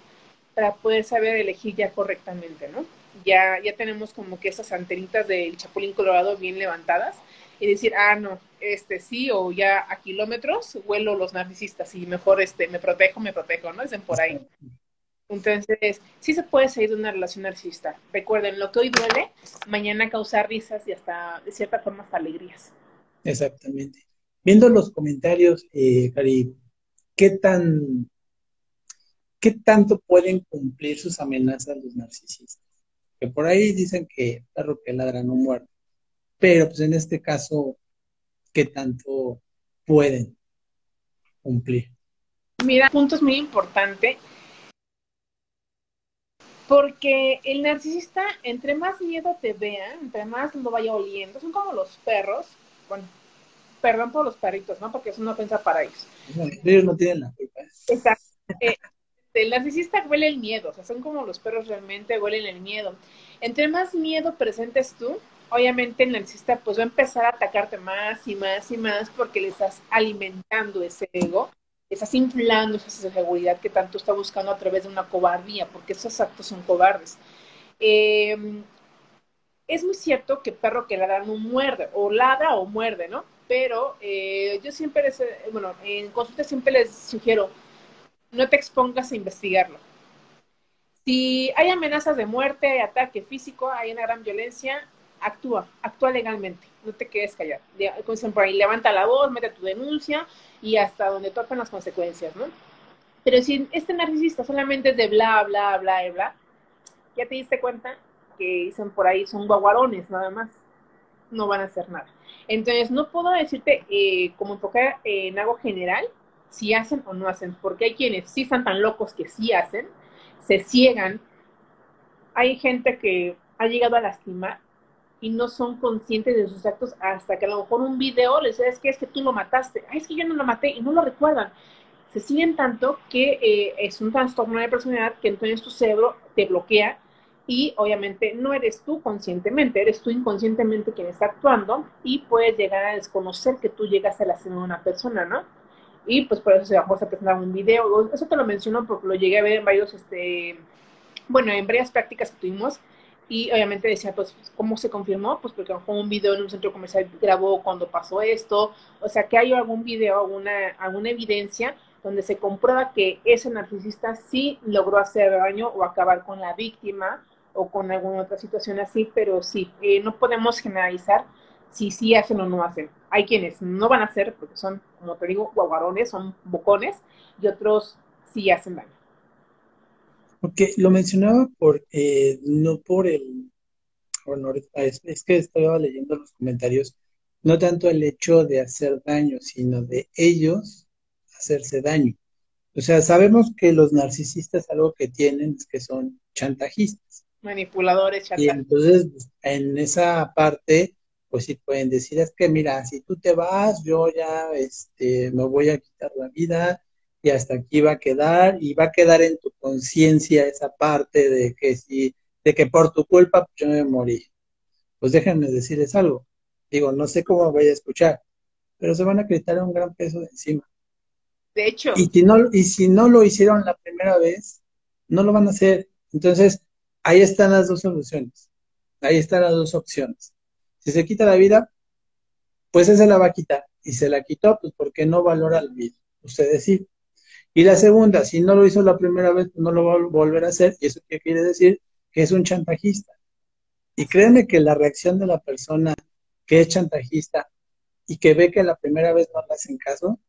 para poder saber elegir ya correctamente, ¿no? Ya, ya tenemos como que esas antenitas del chapulín colorado bien levantadas y decir, ah, no, este sí, o ya a kilómetros huelo los narcisistas y mejor este, me protejo, me protejo, ¿no? Dicen por ahí. Entonces, sí se puede salir de una relación narcisista. Recuerden, lo que hoy duele, mañana causa risas y hasta, de cierta forma, hasta alegrías. Exactamente. Viendo los comentarios, eh, ¿qué tan, qué tanto pueden cumplir sus amenazas los narcisistas? Que por ahí dicen que perro que ladra no muerde pero pues en este caso, ¿qué tanto pueden cumplir? Mira, punto es muy importante porque el narcisista, entre más miedo te vea, entre más lo vaya oliendo, son como los perros, bueno, perdón por los perritos, ¿no? Porque es una ofensa para ellos. ellos no tienen la culpa. Exacto. Eh, el narcisista huele el miedo, o sea, son como los perros realmente huelen el miedo. Entre más miedo presentes tú, obviamente el narcisista pues va a empezar a atacarte más y más y más porque le estás alimentando ese ego, estás inflando esa seguridad que tanto está buscando a través de una cobardía, porque esos actos son cobardes. Em, es muy cierto que perro que ladra no muerde, o ladra o muerde, ¿no? Pero eh, yo siempre les, bueno, en consulta siempre les sugiero, no te expongas a investigarlo. Si hay amenazas de muerte, ataque físico, hay una gran violencia, actúa, actúa legalmente, no te quedes callado. Por ahí, levanta la voz, mete tu denuncia y hasta donde tocan las consecuencias, ¿no? Pero si este narcisista solamente es de bla, bla, bla, bla, ya te diste cuenta que dicen por ahí son guaguarones nada más, no van a hacer nada. Entonces, no puedo decirte eh, como enfocar en algo general si hacen o no hacen, porque hay quienes sí están tan locos que sí hacen, se ciegan. Hay gente que ha llegado a lastimar y no son conscientes de sus actos hasta que a lo mejor un video les dice, es que es que tú lo mataste, Ay, es que yo no lo maté y no lo recuerdan. Se siguen tanto que eh, es un trastorno de personalidad que entonces tu cerebro te bloquea y obviamente no eres tú conscientemente, eres tú inconscientemente quien está actuando y puedes llegar a desconocer que tú llegas a la de una persona, ¿no? Y pues por eso se va a presentar un video, eso te lo menciono porque lo llegué a ver en varios, este, bueno, en varias prácticas que tuvimos y obviamente decía, pues, ¿cómo se confirmó? Pues porque un video en un centro comercial grabó cuando pasó esto. O sea, que hay algún video, alguna, alguna evidencia donde se comprueba que ese narcisista sí logró hacer daño o acabar con la víctima o con alguna otra situación así, pero sí, eh, no podemos generalizar si sí hacen o no hacen. Hay quienes no van a hacer porque son, como te digo, guaguarones, son bocones, y otros sí hacen daño. Porque lo mencionaba por, eh, no por el, bueno, es, es, que estaba leyendo los comentarios, no tanto el hecho de hacer daño, sino de ellos hacerse daño. O sea, sabemos que los narcisistas algo que tienen es que son chantajistas. Manipuladores, chantajistas. Y entonces, en esa parte, pues sí pueden decir, es que mira, si tú te vas, yo ya este, me voy a quitar la vida, y hasta aquí va a quedar y va a quedar en tu conciencia esa parte de que si de que por tu culpa yo me morí. Pues déjenme decirles algo. Digo, no sé cómo voy a escuchar, pero se van a quitar un gran peso de encima. De hecho. Y si no, y si no lo hicieron la primera vez, no lo van a hacer. Entonces, ahí están las dos soluciones. Ahí están las dos opciones. Si se quita la vida, pues esa se la va a quitar. Y se la quitó, pues porque no valora la vida. Ustedes sí. Y la segunda, si no lo hizo la primera vez, pues no lo va a volver a hacer. ¿Y eso qué quiere decir? Que es un chantajista. Y créeme que la reacción de la persona que es chantajista y que ve que la primera vez no le hacen caso,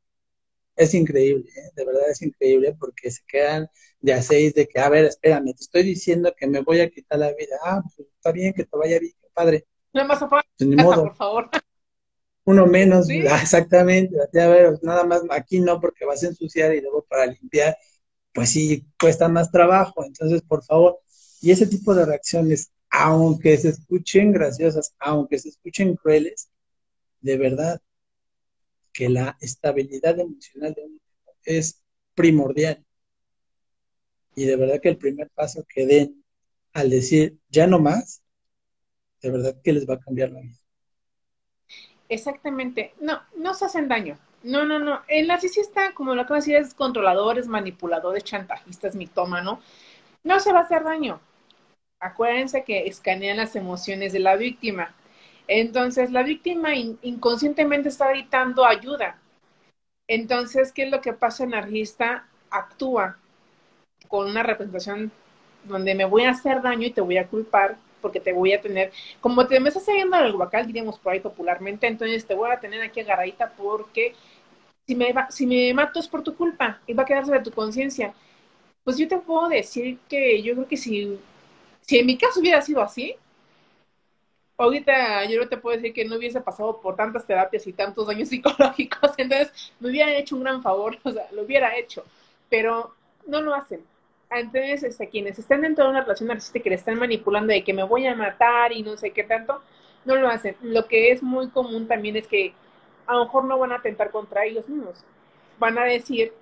es increíble, ¿eh? de verdad es increíble porque se quedan de a seis de que, a ver, espérame, te estoy diciendo que me voy a quitar la vida. Ah, pues está bien, que te vaya bien, padre. No más pues, por favor. Uno menos, exactamente, a ver, nada más aquí no porque vas a ensuciar y luego para limpiar, pues sí, cuesta más trabajo, entonces por favor, y ese tipo de reacciones, aunque se escuchen graciosas, aunque se escuchen crueles, de verdad que la estabilidad emocional de uno es primordial. Y de verdad que el primer paso que den al decir ya no más, de verdad que les va a cambiar la vida. Exactamente. No, no se hacen daño. No, no, no. El narcisista, como lo que decir, es controlador, es manipulador, es chantajista, es mitómano. No se va a hacer daño. Acuérdense que escanean las emociones de la víctima. Entonces, la víctima inconscientemente está gritando ayuda. Entonces, ¿qué es lo que pasa? El narcisista actúa con una representación donde me voy a hacer daño y te voy a culpar porque te voy a tener, como te me estás saliendo el guacal, diríamos por ahí popularmente, entonces te voy a tener aquí agarradita porque si me, si me mato es por tu culpa y va a quedarse de tu conciencia. Pues yo te puedo decir que yo creo que si, si en mi caso hubiera sido así, ahorita yo no te puedo decir que no hubiese pasado por tantas terapias y tantos daños psicológicos, entonces me hubiera hecho un gran favor, o sea, lo hubiera hecho, pero no lo hacen. Entonces, este, quienes están dentro de una relación narcisista que le están manipulando de que me voy a matar y no sé qué tanto, no lo hacen. Lo que es muy común también es que a lo mejor no van a atentar contra ellos mismos. Van a decir,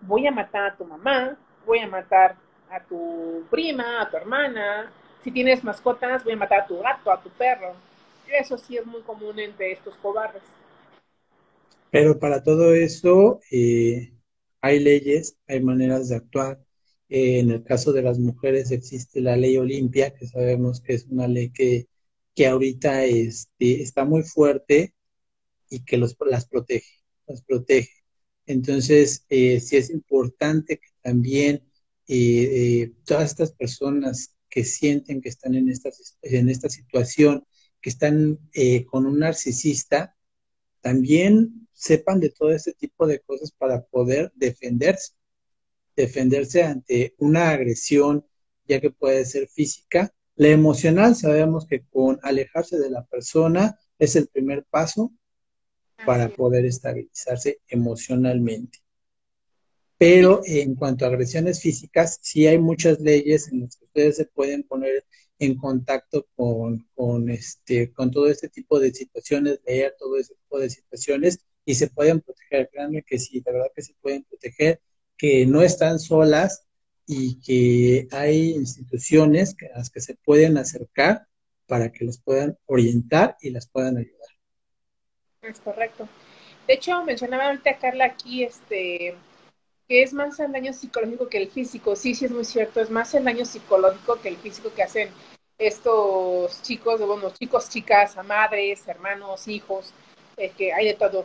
voy a matar a tu mamá, voy a matar a tu prima, a tu hermana, si tienes mascotas, voy a matar a tu gato, a tu perro. Eso sí es muy común entre estos cobardes. Pero para todo eso eh, hay leyes, hay maneras de actuar eh, en el caso de las mujeres existe la ley Olimpia, que sabemos que es una ley que, que ahorita este, está muy fuerte y que los, las protege, las protege. Entonces, eh, sí es importante que también eh, eh, todas estas personas que sienten que están en esta, en esta situación, que están con un narcisista, también sepan de todo este tipo de cosas para poder defenderse defenderse ante una agresión, ya que puede ser física. La emocional, sabemos que con alejarse de la persona es el primer paso para poder estabilizarse emocionalmente. Pero en cuanto a agresiones físicas, sí hay muchas leyes en las que ustedes se pueden poner en contacto con, con, este, con todo este tipo de situaciones, leer todo este tipo de situaciones y se pueden proteger. Créanme que sí, la verdad que se pueden proteger que no están solas y que hay instituciones a las que se pueden acercar para que les puedan orientar y las puedan ayudar. Es correcto. De hecho, mencionaba ahorita Carla aquí este que es más el daño psicológico que el físico. Sí, sí es muy cierto, es más el daño psicológico que el físico que hacen estos chicos, bueno, chicos, chicas, madres, hermanos, hijos, es que hay de todo.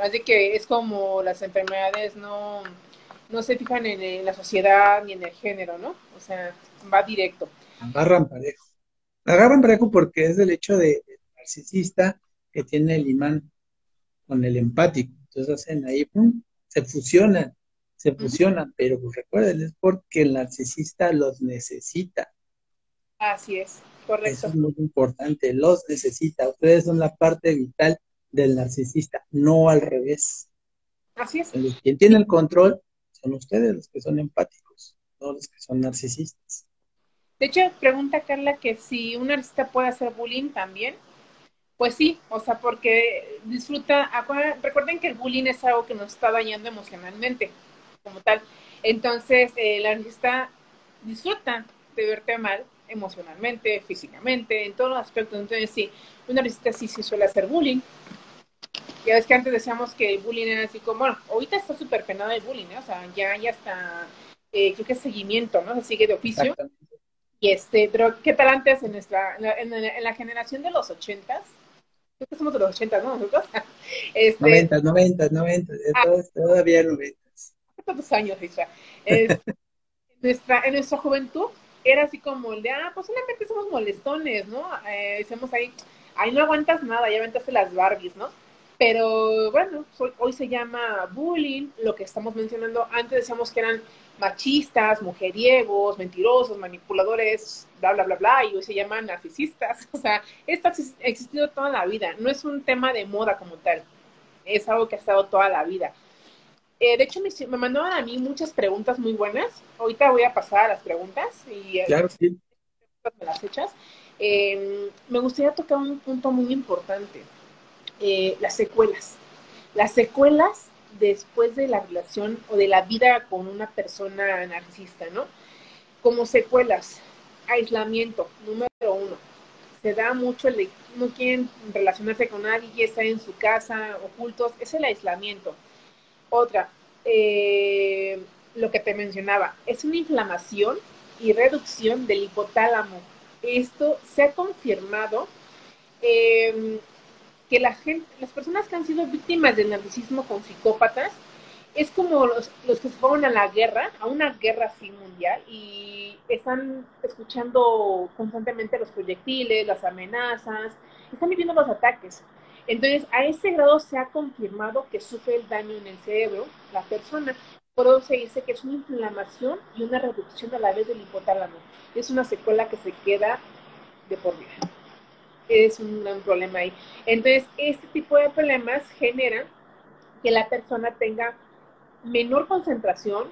Así que es como las enfermedades no no se fijan en, la sociedad ni en el género, ¿no? O sea, va directo. Agarran parejo. Agarran parejo porque es el hecho de, narcisista que tiene el imán con el empático. Entonces hacen ahí, pum, se fusionan, se fusionan, pero pues recuerden, es porque el narcisista los necesita. Así es, correcto. Eso es muy importante, los necesita. Ustedes son la parte vital del narcisista, no al revés. Así es. quien tiene el control son ustedes los que son empáticos, no los que son narcisistas. De hecho, pregunta Carla que si un narcisista puede hacer bullying también. Pues sí, o sea, porque disfruta, recuerden que el bullying es algo que nos está dañando emocionalmente, como tal. Entonces, el narcisista disfruta de verte mal emocionalmente, físicamente, en todos los aspectos. Entonces, sí, un narcisista sí, sí suele hacer bullying, ya ves que antes decíamos que el bullying era así como, bueno, ahorita está súper penado el bullying, ¿eh? o sea, ya, ya está, eh, creo que es seguimiento, ¿no? Se sigue de oficio. Y este, pero ¿qué tal antes en nuestra, en, la generación de los ochentas? Creo que somos de los ochentas, ¿no? Nosotros. Este, noventas, noventas, noventas, ah. todavía noventas. ¿Cuántos años, en, nuestra, en nuestra juventud era así como el de, ah, pues solamente somos molestones, ¿no? Eh, decimos ahí, ahí no aguantas nada, ya aventaste las Barbies, ¿no? Pero bueno, hoy, se llama bullying, lo que estamos mencionando. Antes decíamos que eran machistas, mujeriegos, mentirosos, manipuladores, bla, bla, bla, bla, y hoy se llaman narcisistas. O sea, esto ha existido toda la vida, no es un tema de moda como tal, es algo que ha estado toda la vida. Eh, de hecho, me, me, mandaban a mí muchas preguntas muy buenas. Ahorita voy a pasar a las preguntas y claro, sí. las hechas. Eh, me gustaría tocar un punto muy importante eh, las secuelas. Las secuelas después de la relación o de la vida con una persona narcisista, ¿no? Como secuelas, aislamiento, número uno. Se da mucho el de no quieren relacionarse con nadie, estar en su casa, ocultos, es el aislamiento. Otra, eh, lo que te mencionaba, es una inflamación y reducción del hipotálamo. Esto se ha confirmado eh, que la gente, las personas que han sido víctimas del narcisismo con psicópatas, es como los, los que se fueron a la guerra, a una guerra así mundial, y están escuchando constantemente los proyectiles, las amenazas, están viviendo los ataques. Entonces, a ese grado se ha confirmado que sufre el daño en el cerebro la persona. Por eso se dice que es una inflamación y una reducción a la vez del hipotálamo. Es una secuela que se queda de por vida es un gran problema ahí. Entonces, este tipo de problemas generan que la persona tenga menor concentración.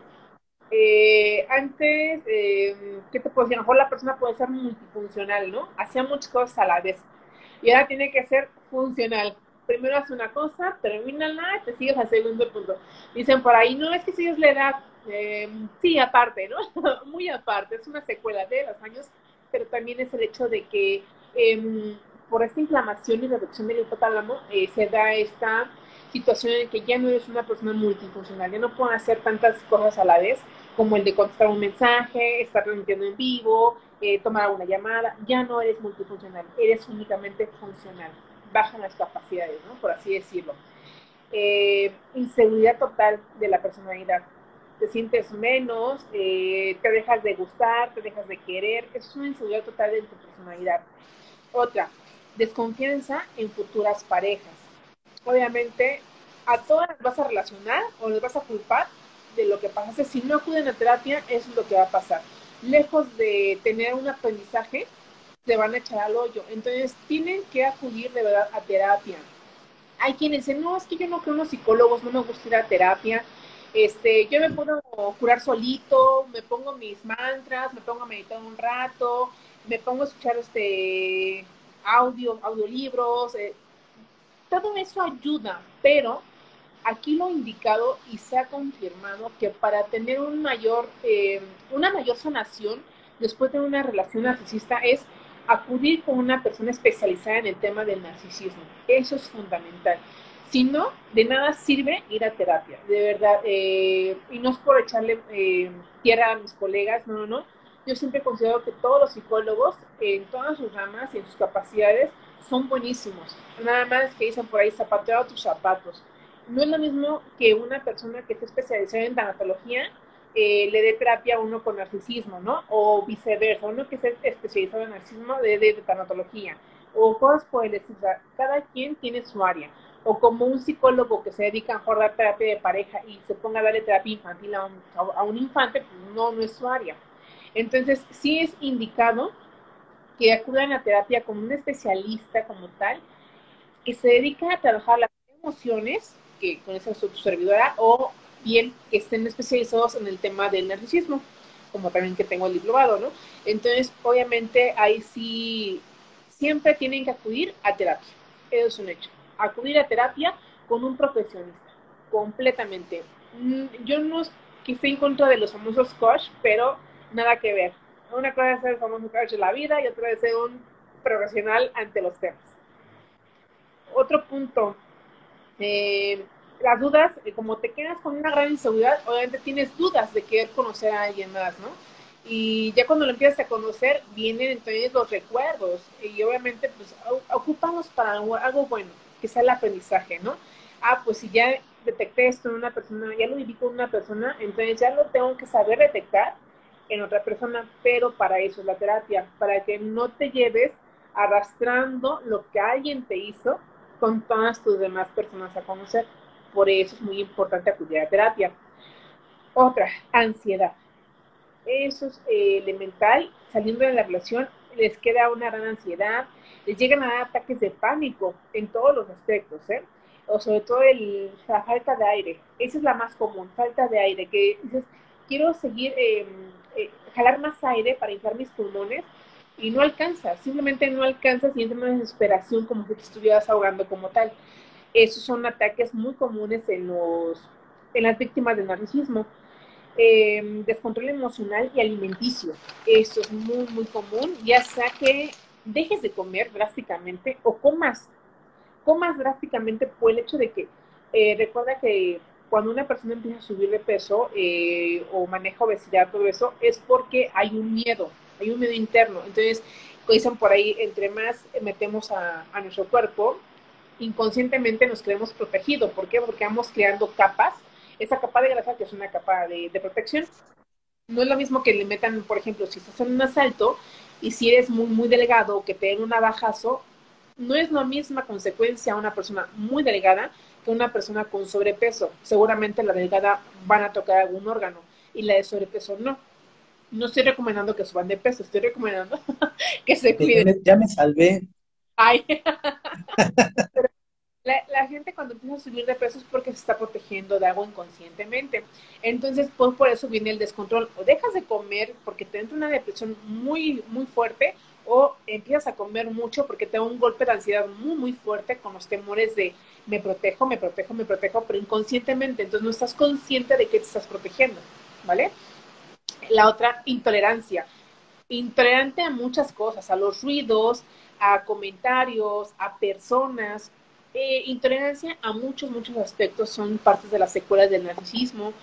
Eh, antes, eh, ¿qué te puedo decir? A lo mejor la persona puede ser multifuncional, ¿no? Hacía muchas cosas a la vez. Y ahora tiene que ser funcional. Primero hace una cosa, termínala, te sigues al segundo punto. Dicen por ahí, no es que si es la edad, eh, sí, aparte, ¿no? Muy aparte, es una secuela de los años, pero también es el hecho de que eh, por esta inflamación y reducción del hipotálamo eh, se da esta situación en que ya no eres una persona multifuncional, ya no puedo hacer tantas cosas a la vez, como el de contestar un mensaje, estar transmitiendo en vivo, eh, tomar una llamada, ya no eres multifuncional, eres únicamente funcional, bajan las capacidades, ¿no? por así decirlo. Eh, inseguridad total de la personalidad, te sientes menos, te dejas de gustar, te dejas de querer, es una inseguridad total de tu personalidad. Otra, desconfianza en futuras parejas. Obviamente, a todas las vas a relacionar o les vas a culpar de lo que pasa. Si no acuden a terapia, eso es lo que va a pasar. Lejos de tener un aprendizaje, se van a echar al hoyo. Entonces, tienen que acudir de verdad a terapia. Hay quienes dicen, no, es que yo no creo en los psicólogos, no me gusta ir a terapia. Este, yo me puedo curar solito, me pongo mis mantras, me pongo a meditar un rato, me pongo a escuchar este audio, audiolibros, eh, todo eso ayuda, pero aquí lo indicado y se ha confirmado que para tener un mayor, eh, una mayor sanación después de una relación narcisista es acudir con una persona especializada en el tema del narcisismo. Eso es fundamental. Si no, de nada sirve ir a terapia, de verdad. Eh, y no es por echarle tierra a mis colegas, no, no, no yo siempre considero que todos los psicólogos, en todas sus ramas y en sus capacidades, son buenísimos. Nada más que dicen por ahí, zapatea tus zapatos. No es lo mismo que una persona que esté especializada en tanatología eh, le dé terapia a uno con narcisismo, ¿no? O viceversa, uno que esté especializado en narcisismo le dé tanatología. O cosas por el estilo. Cada quien tiene su área. O como un psicólogo que se dedica a dar terapia de pareja y se ponga a darle terapia infantil a un, a un infante, pues no, no es su área. Entonces, sí es indicado que acudan a terapia con un especialista como tal, que se dedica a trabajar las emociones, que con esa su servidora, o bien que estén especializados en el tema del narcisismo, como también que tengo el diplomado, ¿no? Entonces, obviamente, ahí sí, siempre tienen que acudir a terapia. Eso es un hecho. Acudir a terapia con un profesionista, completamente. Mm, yo no estoy en contra de los famosos coach, pero nada que ver. Una cosa es ser el famoso coach de la vida y otra es ser un profesional ante los temas. Otro punto, eh, las dudas, eh, como te quedas con una gran inseguridad, obviamente tienes dudas de querer conocer a alguien más, ¿no? Y ya cuando lo empiezas a conocer, vienen entonces los recuerdos y obviamente pues ocupamos para algo bueno, que sea el aprendizaje, ¿no? Ah, pues si ya detecté esto en una persona, ya lo viví con una persona, entonces ya lo tengo que saber detectar en otra persona, pero para eso es la terapia, para que no te lleves arrastrando lo que alguien te hizo con todas tus demás personas a conocer. Por eso es muy importante acudir a terapia. Otra, ansiedad. Eso es elemental. Saliendo de la relación, les queda una gran ansiedad, les llegan a dar ataques de pánico en todos los aspectos, ¿eh? O sobre todo la falta de aire. Esa es la más común, falta de aire, que dices, quiero seguir, em, eh, jalar más aire para inflar mis pulmones y no alcanza, simplemente no alcanzas y entra una desesperación como si te estuvieras ahogando como tal. Esos son ataques muy comunes en, los, en las víctimas del narcisismo. Eh, descontrol emocional y alimenticio. Eso es muy, muy común, ya sea que dejes de comer drásticamente o comas, comas drásticamente por el hecho de que, eh, recuerda que cuando una persona empieza a subir de peso eh, o maneja obesidad, todo eso, es porque hay un miedo, hay un miedo interno. Entonces, dicen por ahí, entre más metemos a, a nuestro cuerpo, inconscientemente nos creemos protegidos. ¿Por qué? Porque vamos creando capas esa capa de grasa, que es una capa de, protección, no es lo mismo que le metan, por ejemplo, si estás en un asalto y si eres muy, muy delgado, que te den un abajazo, no es la misma consecuencia a una persona muy delgada que una persona con sobrepeso. Seguramente la delgada van a tocar algún órgano y la de sobrepeso no. No estoy recomendando que suban de peso, estoy recomendando que se cuiden. Ya me, salvé. Ay. La, gente cuando empieza a subir de peso es porque se está protegiendo de algo inconscientemente. Entonces, pues por eso viene el descontrol. O dejas de comer porque te entra una depresión muy, muy fuerte, o empiezas a comer mucho porque te da un golpe de ansiedad muy, muy fuerte con los temores de me protejo, me protejo, me protejo, pero inconscientemente. Entonces no estás consciente de que te estás protegiendo, ¿vale? La otra, intolerancia. Intolerante a muchas cosas, a los ruidos, a comentarios, a personas, eh, intolerancia a muchos, muchos aspectos son partes de las secuelas del narcisismo.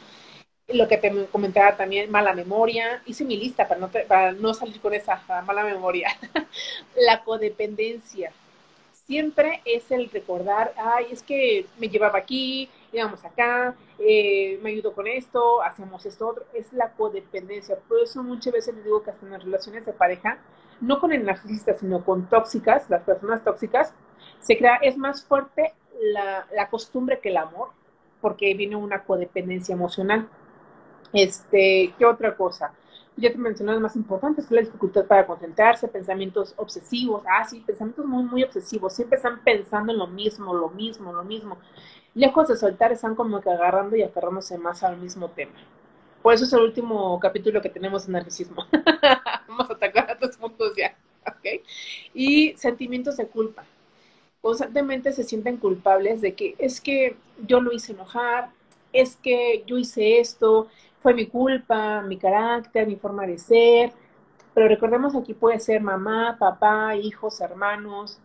Lo que te comentaba también, mala memoria. Hice mi lista para no, salir con esa mala memoria. la codependencia. Siempre es el recordar, ay, es que me llevaba aquí, íbamos acá, eh, me ayudó con esto, hacemos esto otro. Es la codependencia. Por eso muchas veces les digo que hasta en las relaciones de pareja, no con el narcisista, sino con tóxicas, las personas tóxicas, se crea, es más fuerte la costumbre que el amor, porque viene una codependencia emocional. Este, ¿qué otra cosa? Ya te mencioné las más importantes, que la dificultad para concentrarse, pensamientos obsesivos, ah, sí, pensamientos muy, muy obsesivos, siempre están pensando en lo mismo, lo mismo, lo mismo. Lejos de soltar, están como que agarrando y aferrándose más al mismo tema. Por eso es el último capítulo que tenemos en narcisismo. Vamos a atacar a dos puntos ya, ¿ok? Y sentimientos de culpa constantemente se sienten culpables de que es que yo lo hice enojar, es que yo hice esto, fue mi culpa, mi carácter, mi forma de ser. Pero recordemos aquí puede ser mamá, papá, hijos, hermanos,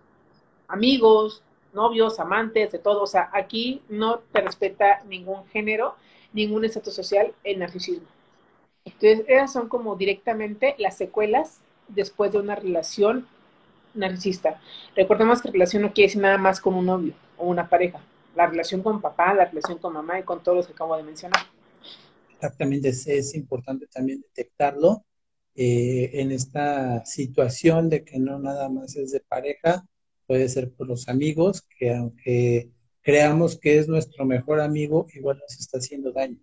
amigos, novios, amantes, de todo. O sea, aquí no te respeta ningún género, ningún estatus social el narcisismo. Entonces, esas son como directamente las secuelas después de una relación narcisista. Recordemos que relación no quiere decir nada más con un novio o una pareja. La relación con papá, la relación con mamá y con todos los que acabo de mencionar. Exactamente, es, importante también detectarlo eh, en esta situación de que no nada más es de pareja, puede ser por los amigos, que aunque creamos que es nuestro mejor amigo, igual nos está haciendo daño.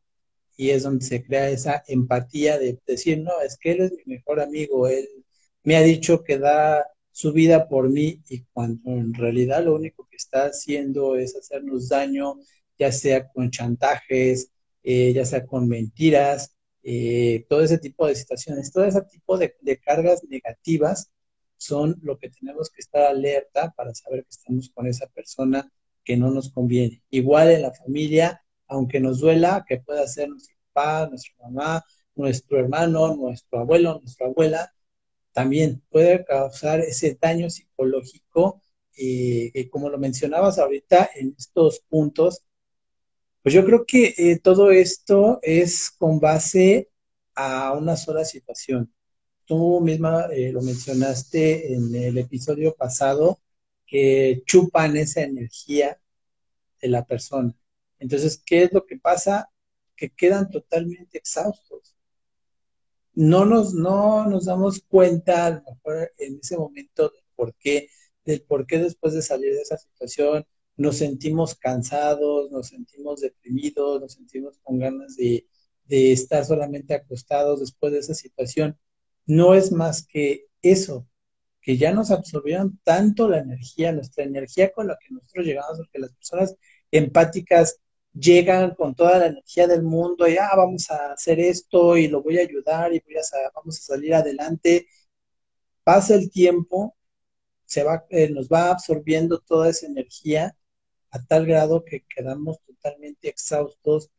Y es donde se crea esa empatía de decir, no, es que él es mi mejor amigo, él me ha dicho que da su vida por mí y cuando en realidad lo único que está haciendo es hacernos daño, ya sea con chantajes, eh, ya sea con mentiras, eh, todo ese tipo de situaciones, todo ese tipo de, cargas negativas son lo que tenemos que estar alerta para saber que estamos con esa persona que no nos conviene. Igual en la familia, aunque nos duela, que pueda ser nuestro papá, nuestra mamá, nuestro hermano, nuestro abuelo, nuestra abuela, también puede causar ese daño psicológico, y eh, como lo mencionabas ahorita en estos puntos, pues yo creo que eh, todo esto es con base a una sola situación. Tú misma eh, lo mencionaste en el episodio pasado, que chupan esa energía de la persona. Entonces, ¿qué es lo que pasa? Que quedan totalmente exhaustos no nos, no nos damos cuenta a lo mejor en ese momento del por qué, del por qué después de salir de esa situación nos sentimos cansados, nos sentimos deprimidos, nos sentimos con ganas de, de estar solamente acostados después de esa situación. No es más que eso, que ya nos absorbieron tanto la energía, nuestra energía con la que nosotros llegamos, porque las personas empáticas llegan con toda la energía del mundo y ah, vamos a hacer esto y lo voy a ayudar y voy vamos a salir adelante. Pasa el tiempo, se va, eh, nos va absorbiendo toda esa energía a tal grado que quedamos totalmente exhaustos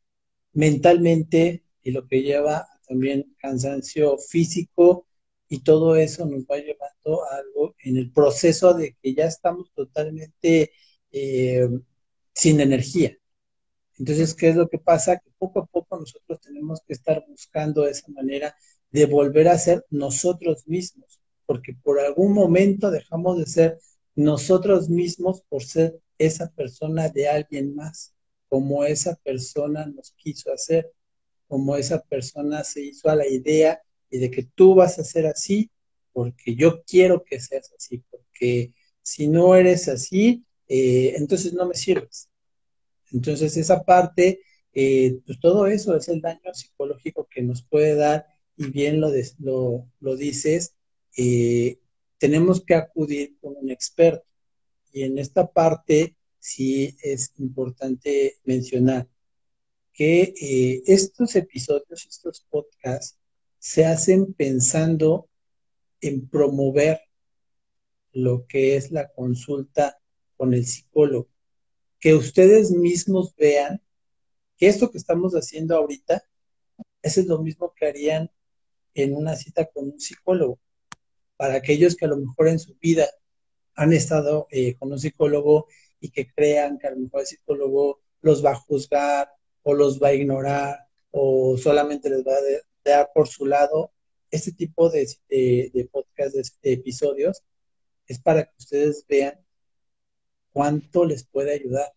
mentalmente y lo que lleva también cansancio físico y todo eso nos va llevando a algo en el proceso de que ya estamos totalmente eh, sin energía. Entonces, ¿qué es lo que pasa? Que poco a poco nosotros tenemos que estar buscando esa manera de volver a ser nosotros mismos, porque por algún momento dejamos de ser nosotros mismos por ser esa persona de alguien más, como esa persona nos quiso hacer, como esa persona se hizo a la idea y de que tú vas a ser así porque yo quiero que seas así, porque si no eres así, eh, entonces no me sirves. Entonces esa parte, eh, pues todo eso es el daño psicológico que nos puede dar y bien lo, lo, dices, eh, tenemos que acudir con un experto. Y en esta parte sí es importante mencionar que eh, estos episodios, estos podcasts, se hacen pensando en promover lo que es la consulta con el psicólogo que ustedes mismos vean que esto que estamos haciendo ahorita, eso es lo mismo que harían en una cita con un psicólogo. Para aquellos que a lo mejor en su vida han estado eh, con un psicólogo y que crean que a lo mejor el psicólogo los va a juzgar o los va a ignorar o solamente les va a dar por su lado, este tipo de, de, de podcast, de episodios, es para que ustedes vean cuánto les puede ayudar.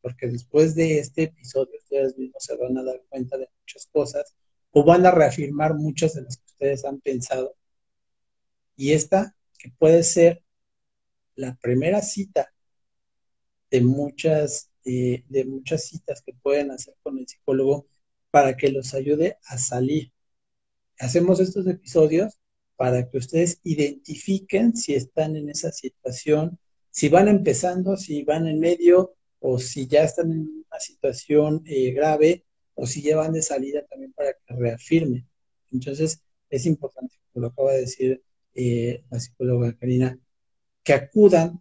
Porque después de este episodio ustedes mismos se van a dar cuenta de muchas cosas o van a reafirmar muchas de las que ustedes han pensado. Y esta que puede ser la primera cita de muchas, eh, de muchas citas que pueden hacer con el psicólogo para que los ayude a salir. Hacemos estos episodios para que ustedes identifiquen si están en esa situación si van empezando, si van en medio o si ya están en una situación eh, grave o si ya van de salida también para que reafirmen. Entonces, es importante, como lo acaba de decir eh, la psicóloga Karina, que acudan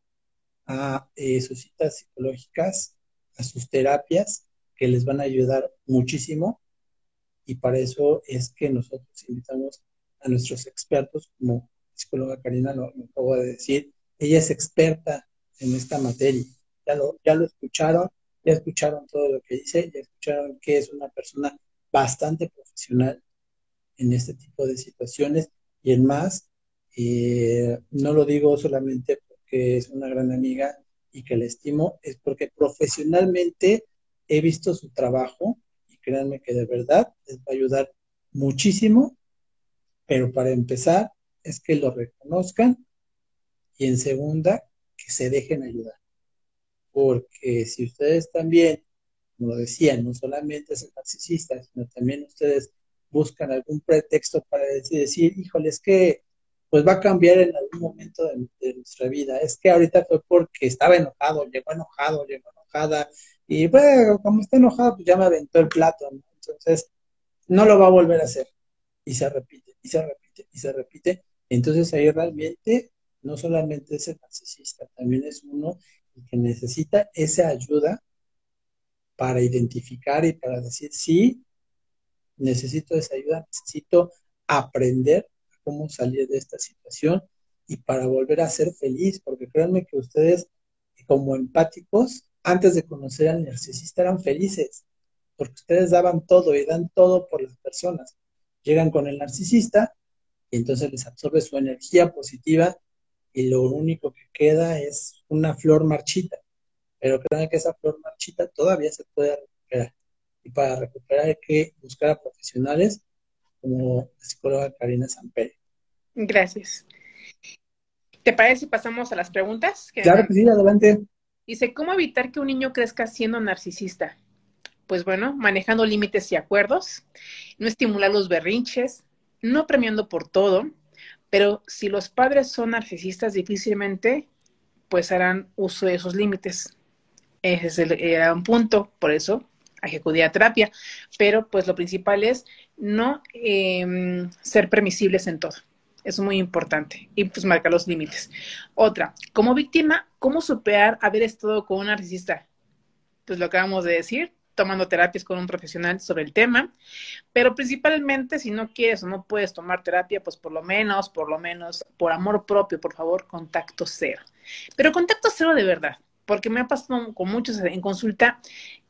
a eh, sus citas psicológicas, a sus terapias, que les van a ayudar muchísimo. Y para eso es que nosotros invitamos a nuestros expertos, como psicóloga Karina lo, lo acabo de decir, ella es experta en esta materia. Ya lo, ya lo escucharon, ya escucharon todo lo que dice, ya escucharon que es una persona bastante profesional en este tipo de situaciones y en más, eh, no lo digo solamente porque es una gran amiga y que la estimo, es porque profesionalmente he visto su trabajo y créanme que de verdad les va a ayudar muchísimo, pero para empezar es que lo reconozcan y en segunda, que se dejen ayudar. Porque si ustedes también, como decían, no solamente son narcisistas, sino también ustedes buscan algún pretexto para decir, decir híjole, es que pues va a cambiar en algún momento de, nuestra vida. Es que ahorita fue porque estaba enojado, llegó enojado, llegó enojada, y bueno, como está enojado, pues ya me aventó el plato, Entonces, no lo va a volver a hacer. Y se repite, y se repite, y se repite. Entonces ahí realmente no solamente es el narcisista, también es uno que necesita esa ayuda para identificar y para decir, sí, necesito esa ayuda, necesito aprender cómo salir de esta situación y para volver a ser feliz, porque créanme que ustedes como empáticos, antes de conocer al narcisista eran felices, porque ustedes daban todo y dan todo por las personas. Llegan con el narcisista y entonces les absorbe su energía positiva y lo único que queda es una flor marchita. Pero creo que esa flor marchita todavía se puede recuperar. Y para recuperar hay que buscar a profesionales como la psicóloga Karina Sampere. Gracias. ¿Te parece si pasamos a las preguntas? Claro que sí, adelante. Dice, ¿cómo evitar que un niño crezca siendo narcisista? Pues bueno, manejando límites y acuerdos, no estimular los berrinches, no premiando por todo, pero si los padres son narcisistas, difícilmente pues harán uso de esos límites. Ese es el, era un punto, por eso hay que acudir a terapia, pero pues lo principal es no eh, ser permisibles en todo. Es muy importante. Y pues marcar los límites. Otra, como víctima, ¿cómo superar haber estado con un narcisista? Pues lo acabamos de decir, tomando terapias con un profesional sobre el tema, pero principalmente si no quieres o no puedes tomar terapia, pues por lo menos, por lo menos, por amor propio, por favor, contacto cero. Pero contacto cero de verdad, porque me ha pasado con muchos en consulta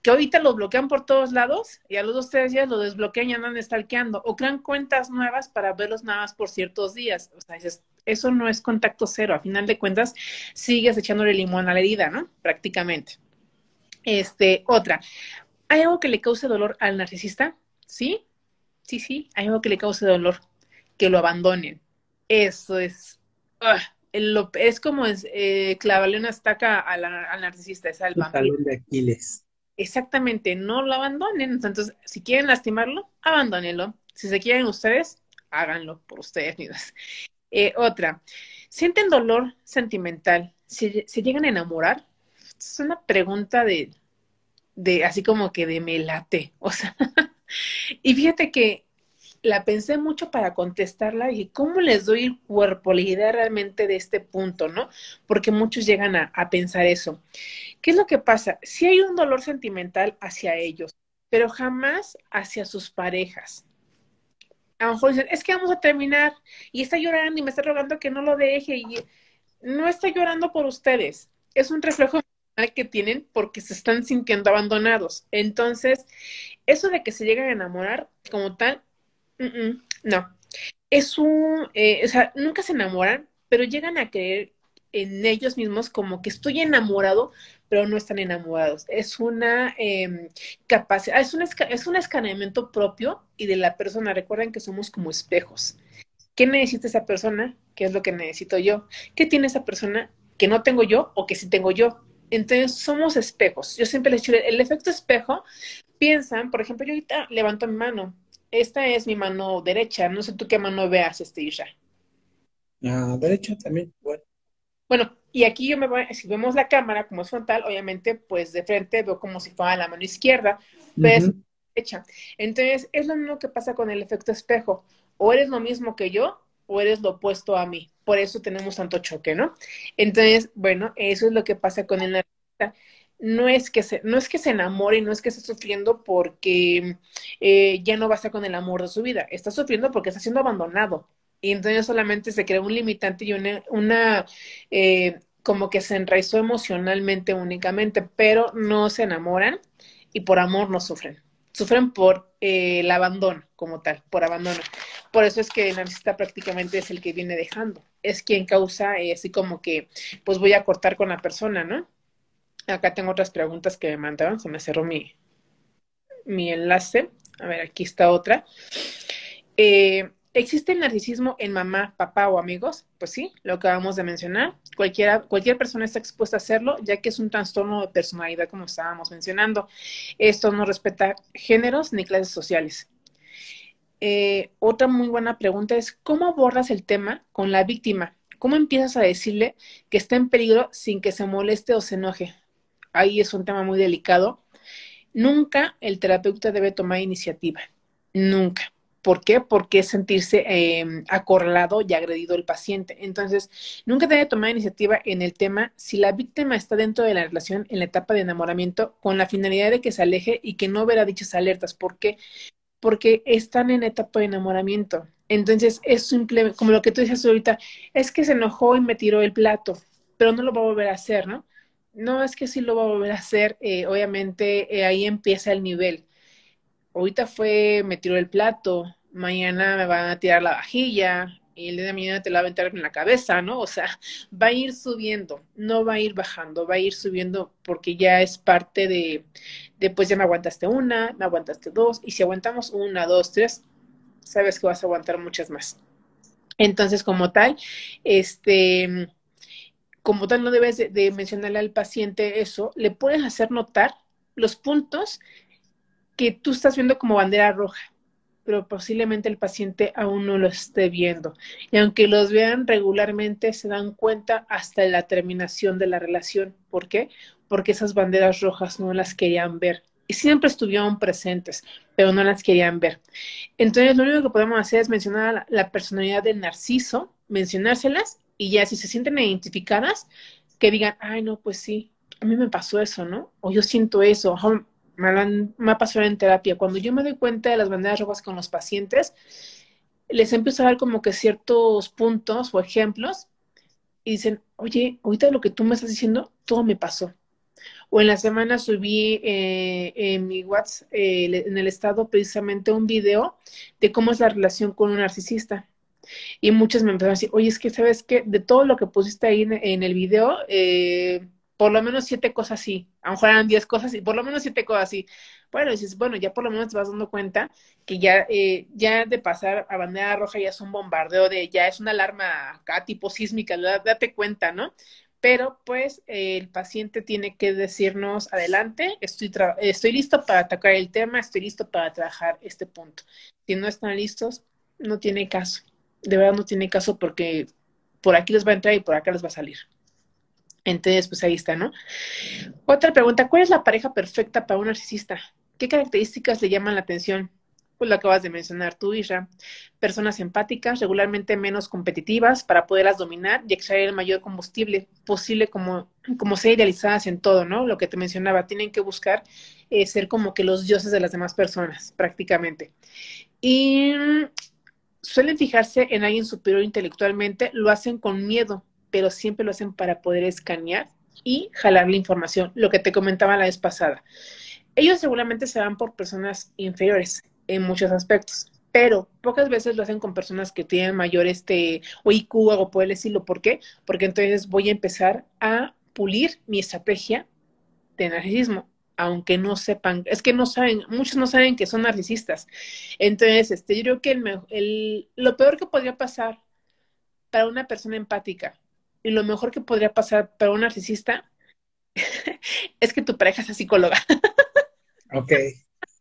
que ahorita lo bloquean por todos lados y a los dos, tres días lo desbloquean y andan stalkeando o crean cuentas nuevas para verlos nada más por ciertos días. O sea, eso no es contacto cero. A final de cuentas, sigues echándole limón a la herida, ¿no? Prácticamente. Este, otra. ¿Hay algo que le cause dolor al narcisista? ¿Sí? Sí, sí, hay algo que le cause dolor. Que lo abandonen. Eso es. Uh, es como es, eh, clavarle una estaca al narcisista, es al de Aquiles. Exactamente, no lo abandonen. Entonces, si quieren lastimarlo, abandónenlo. Si se quieren ustedes, háganlo por ustedes mismos. Eh, otra, ¿sienten dolor sentimental? ¿Se, llegan a enamorar? Es una pregunta de, de, así como que de me late. O sea, y fíjate que la pensé mucho para contestarla y cómo les doy el cuerpo, la idea realmente de este punto, ¿no? Porque muchos llegan a, pensar eso. ¿Qué es lo que pasa? Si hay un dolor sentimental hacia ellos, pero jamás hacia sus parejas. A lo mejor dicen, es que vamos a terminar y está llorando y me está rogando que no lo deje y no está llorando por ustedes. Es un reflejo que tienen porque se están sintiendo abandonados. Entonces, eso de que se llegan a enamorar como tal, no. Es un, eh, o sea, nunca se enamoran, pero llegan a creer en ellos mismos como que estoy enamorado, pero no están enamorados. Es una eh, capacidad, es un, es un escaneamiento propio y de la persona. Recuerden que somos como espejos. ¿Qué necesita esa persona? ¿Qué es lo que necesito yo? ¿Qué tiene esa persona que no tengo yo o que sí tengo yo? Entonces somos espejos. Yo siempre les digo, el efecto espejo, piensan, por ejemplo, yo ahorita levanto mi mano. Esta es mi mano derecha. No sé tú qué mano veas, este Isha. Ah, derecha también, bueno. Bueno, y aquí yo me voy, si vemos la cámara como es frontal, obviamente, pues de frente veo como si fuera la mano izquierda, pero es derecha. Entonces, es lo mismo que pasa con el efecto espejo. O eres lo mismo que yo, o eres lo opuesto a mí. Por eso tenemos tanto choque, ¿no? Entonces, bueno, eso es lo que pasa con el narcisista. No es que se, no es que se enamore, no es que esté sufriendo porque eh, ya no va a estar con el amor de su vida. Está sufriendo porque está siendo abandonado y entonces solamente se crea un limitante y una, eh, como que se enraizó emocionalmente únicamente, pero no se enamoran y por amor no sufren. Sufren por eh, el abandono como tal, por abandono. Por eso es que el narcisista prácticamente es el que viene dejando. Es quien causa eh, así como que, pues voy a cortar con la persona, ¿no? Acá tengo otras preguntas que me mandaron, se me cerró mi, mi enlace. A ver, aquí está otra. Eh, ¿Existe el narcisismo en mamá, papá o amigos? Pues sí, lo acabamos de mencionar. Cualquier persona está expuesta a hacerlo, ya que es un trastorno de personalidad, como estábamos mencionando. Esto no respeta géneros ni clases sociales. Eh, otra muy buena pregunta es, ¿cómo abordas el tema con la víctima? ¿Cómo empiezas a decirle que está en peligro sin que se moleste o se enoje? Ahí es un tema muy delicado. Nunca el terapeuta debe tomar iniciativa. Nunca ¿Por qué? Porque es sentirse eh, acorralado y agredido el paciente. Entonces, nunca debe tomar iniciativa en el tema si la víctima está dentro de la relación en la etapa de enamoramiento con la finalidad de que se aleje y que no verá dichas alertas. ¿Por qué? Porque están en etapa de enamoramiento. Entonces, es simple, como lo que tú dices ahorita, es que se enojó y me tiró el plato, pero no lo va a volver a hacer, ¿no? No es que sí lo va a volver a hacer, eh, obviamente eh, ahí empieza el nivel ahorita fue, me tiró el plato, mañana me van a tirar la vajilla y el día de mañana te la va a aventar en la cabeza, ¿no? O sea, va a ir subiendo, no va a ir bajando, va a ir subiendo porque ya es parte de, de pues ya me aguantaste una, me aguantaste dos, y si aguantamos una, dos, tres, sabes que vas a aguantar muchas más. Entonces, como tal, este, como tal no debes de, mencionarle al paciente eso, le puedes hacer notar los puntos que tú estás viendo como bandera roja, pero posiblemente el paciente aún no lo esté viendo. Y aunque los vean regularmente, se dan cuenta hasta la terminación de la relación. ¿Por qué? Porque esas banderas rojas no las querían ver. Y siempre estuvieron presentes, pero no las querían ver. Entonces, lo único que podemos hacer es mencionar la, personalidad del narciso, mencionárselas y ya si se sienten identificadas, que digan, ay, no, pues sí, a mí me pasó eso, ¿no? O yo siento eso, me, me ha pasado en terapia. Cuando yo me doy cuenta de las banderas rojas con los pacientes, les empiezo a dar como que ciertos puntos o ejemplos y dicen, oye, ahorita lo que tú me estás diciendo, todo me pasó. O en la semana subí eh, en mi WhatsApp, eh, en el estado, precisamente un video de cómo es la relación con un narcisista. Y muchas me empezaron a decir, oye, es que sabes que de todo lo que pusiste ahí en, el video, eh, por lo menos siete cosas así, a lo mejor eran diez cosas y por lo menos siete cosas así. Bueno, dices, bueno, ya por lo menos te vas dando cuenta que ya, eh, ya de pasar a bandera roja ya es un bombardeo de, ya es una alarma acá tipo sísmica, date cuenta, ¿no? Pero pues el paciente tiene que decirnos, adelante, estoy, estoy listo para atacar el tema, estoy listo para trabajar este punto. Si no están listos, no tiene caso de verdad no tiene caso porque por aquí les va a entrar y por acá les va a salir. Entonces, pues ahí está, ¿no? Otra pregunta, ¿cuál es la pareja perfecta para un narcisista? ¿Qué características le llaman la atención? Pues lo acabas de mencionar tú, Isra. Personas empáticas, regularmente menos competitivas para poderlas dominar y extraer el mayor combustible posible como, como ser idealizadas en todo, ¿no? Lo que te mencionaba, tienen que buscar eh, ser como que los dioses de las demás personas, prácticamente. Y suelen fijarse en alguien superior intelectualmente, lo hacen con miedo, pero siempre lo hacen para poder escanear y jalar la información, lo que te comentaba la vez pasada. Ellos seguramente se van por personas inferiores en muchos aspectos, pero pocas veces lo hacen con personas que tienen mayor este o IQ o por el estilo. ¿Por qué? Porque entonces voy a empezar a pulir mi estrategia de narcisismo aunque no sepan, es que no saben, muchos no saben que son narcisistas. Entonces, este, yo creo que el, lo peor que podría pasar para una persona empática y lo mejor que podría pasar para un narcisista es que tu pareja sea psicóloga. ok,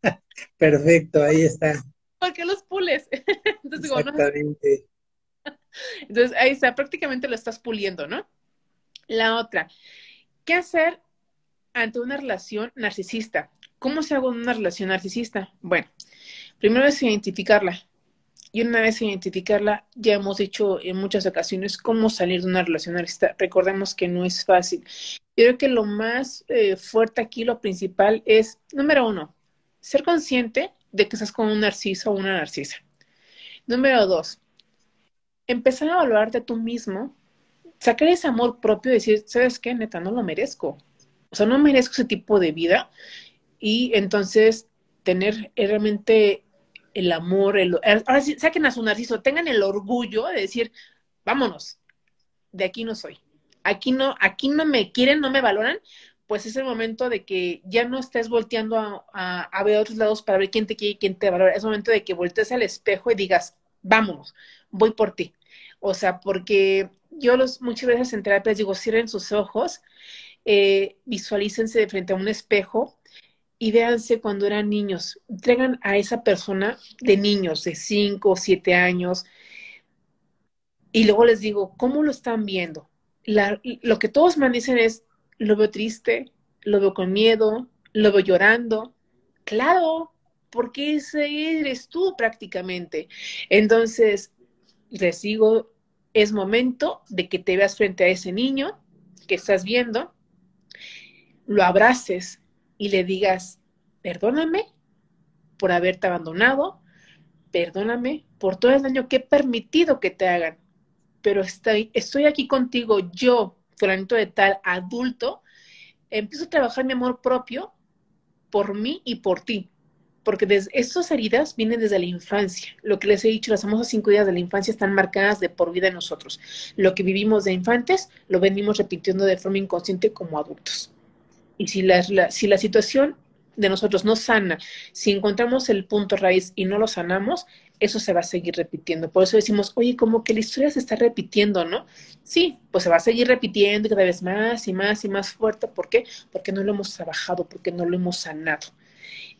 perfecto, ahí está. Porque los pules. Entonces, Exactamente. Entonces, ahí está, prácticamente lo estás puliendo, ¿no? La otra, ¿qué hacer ante una relación narcisista. ¿Cómo se hace una relación narcisista? Bueno, primero es identificarla. Y una vez identificarla, ya hemos dicho en muchas ocasiones cómo salir de una relación narcisista. Recordemos que no es fácil. Yo creo que lo más eh, fuerte aquí, lo principal es, número uno, ser consciente de que estás con un narciso o una narcisa. Número dos, empezar a evaluarte tú mismo, sacar ese amor propio y decir, ¿sabes qué? Neta, no lo merezco o sea, no merezco ese tipo de vida. Y entonces tener realmente el amor, el, ahora sí, saquen a su narciso, tengan el orgullo de decir, vámonos, de aquí no soy, aquí no, aquí no me quieren, no me valoran, pues es el momento de que ya no estés volteando a, ver a otros lados para ver quién te quiere y quién te valora, es momento de que voltees al espejo y digas, vámonos, voy por ti. O sea, porque yo los muchas veces en terapia digo, cierren sus ojos eh, visualícense de frente a un espejo y véanse cuando eran niños. Traigan a esa persona de niños, de 5 o 7 años, y luego les digo, ¿cómo lo están viendo? lo que todos me dicen es, lo veo triste, lo veo con miedo, lo veo llorando. Claro, porque ese eres tú prácticamente. Entonces, les digo, es momento de que te veas frente a ese niño que estás viendo lo abraces y le digas, perdóname por haberte abandonado, perdóname por todo el daño que he permitido que te hagan, pero estoy, estoy aquí contigo, yo, fulanito de tal, adulto, empiezo a trabajar mi amor propio por mí y por ti, porque desde, estas heridas vienen desde la infancia. Lo que les he dicho, las famosas cinco días de la infancia están marcadas de por vida en nosotros. Lo que vivimos de infantes lo venimos repitiendo de forma inconsciente como adultos. Y si la, si la situación de nosotros no sana, si encontramos el punto raíz y no lo sanamos, eso se va a seguir repitiendo. Por eso decimos, oye, como que la historia se está repitiendo, ¿no? Sí, pues se va a seguir repitiendo cada vez más y más y más fuerte. ¿Por qué? Porque no lo hemos trabajado, porque no lo hemos sanado.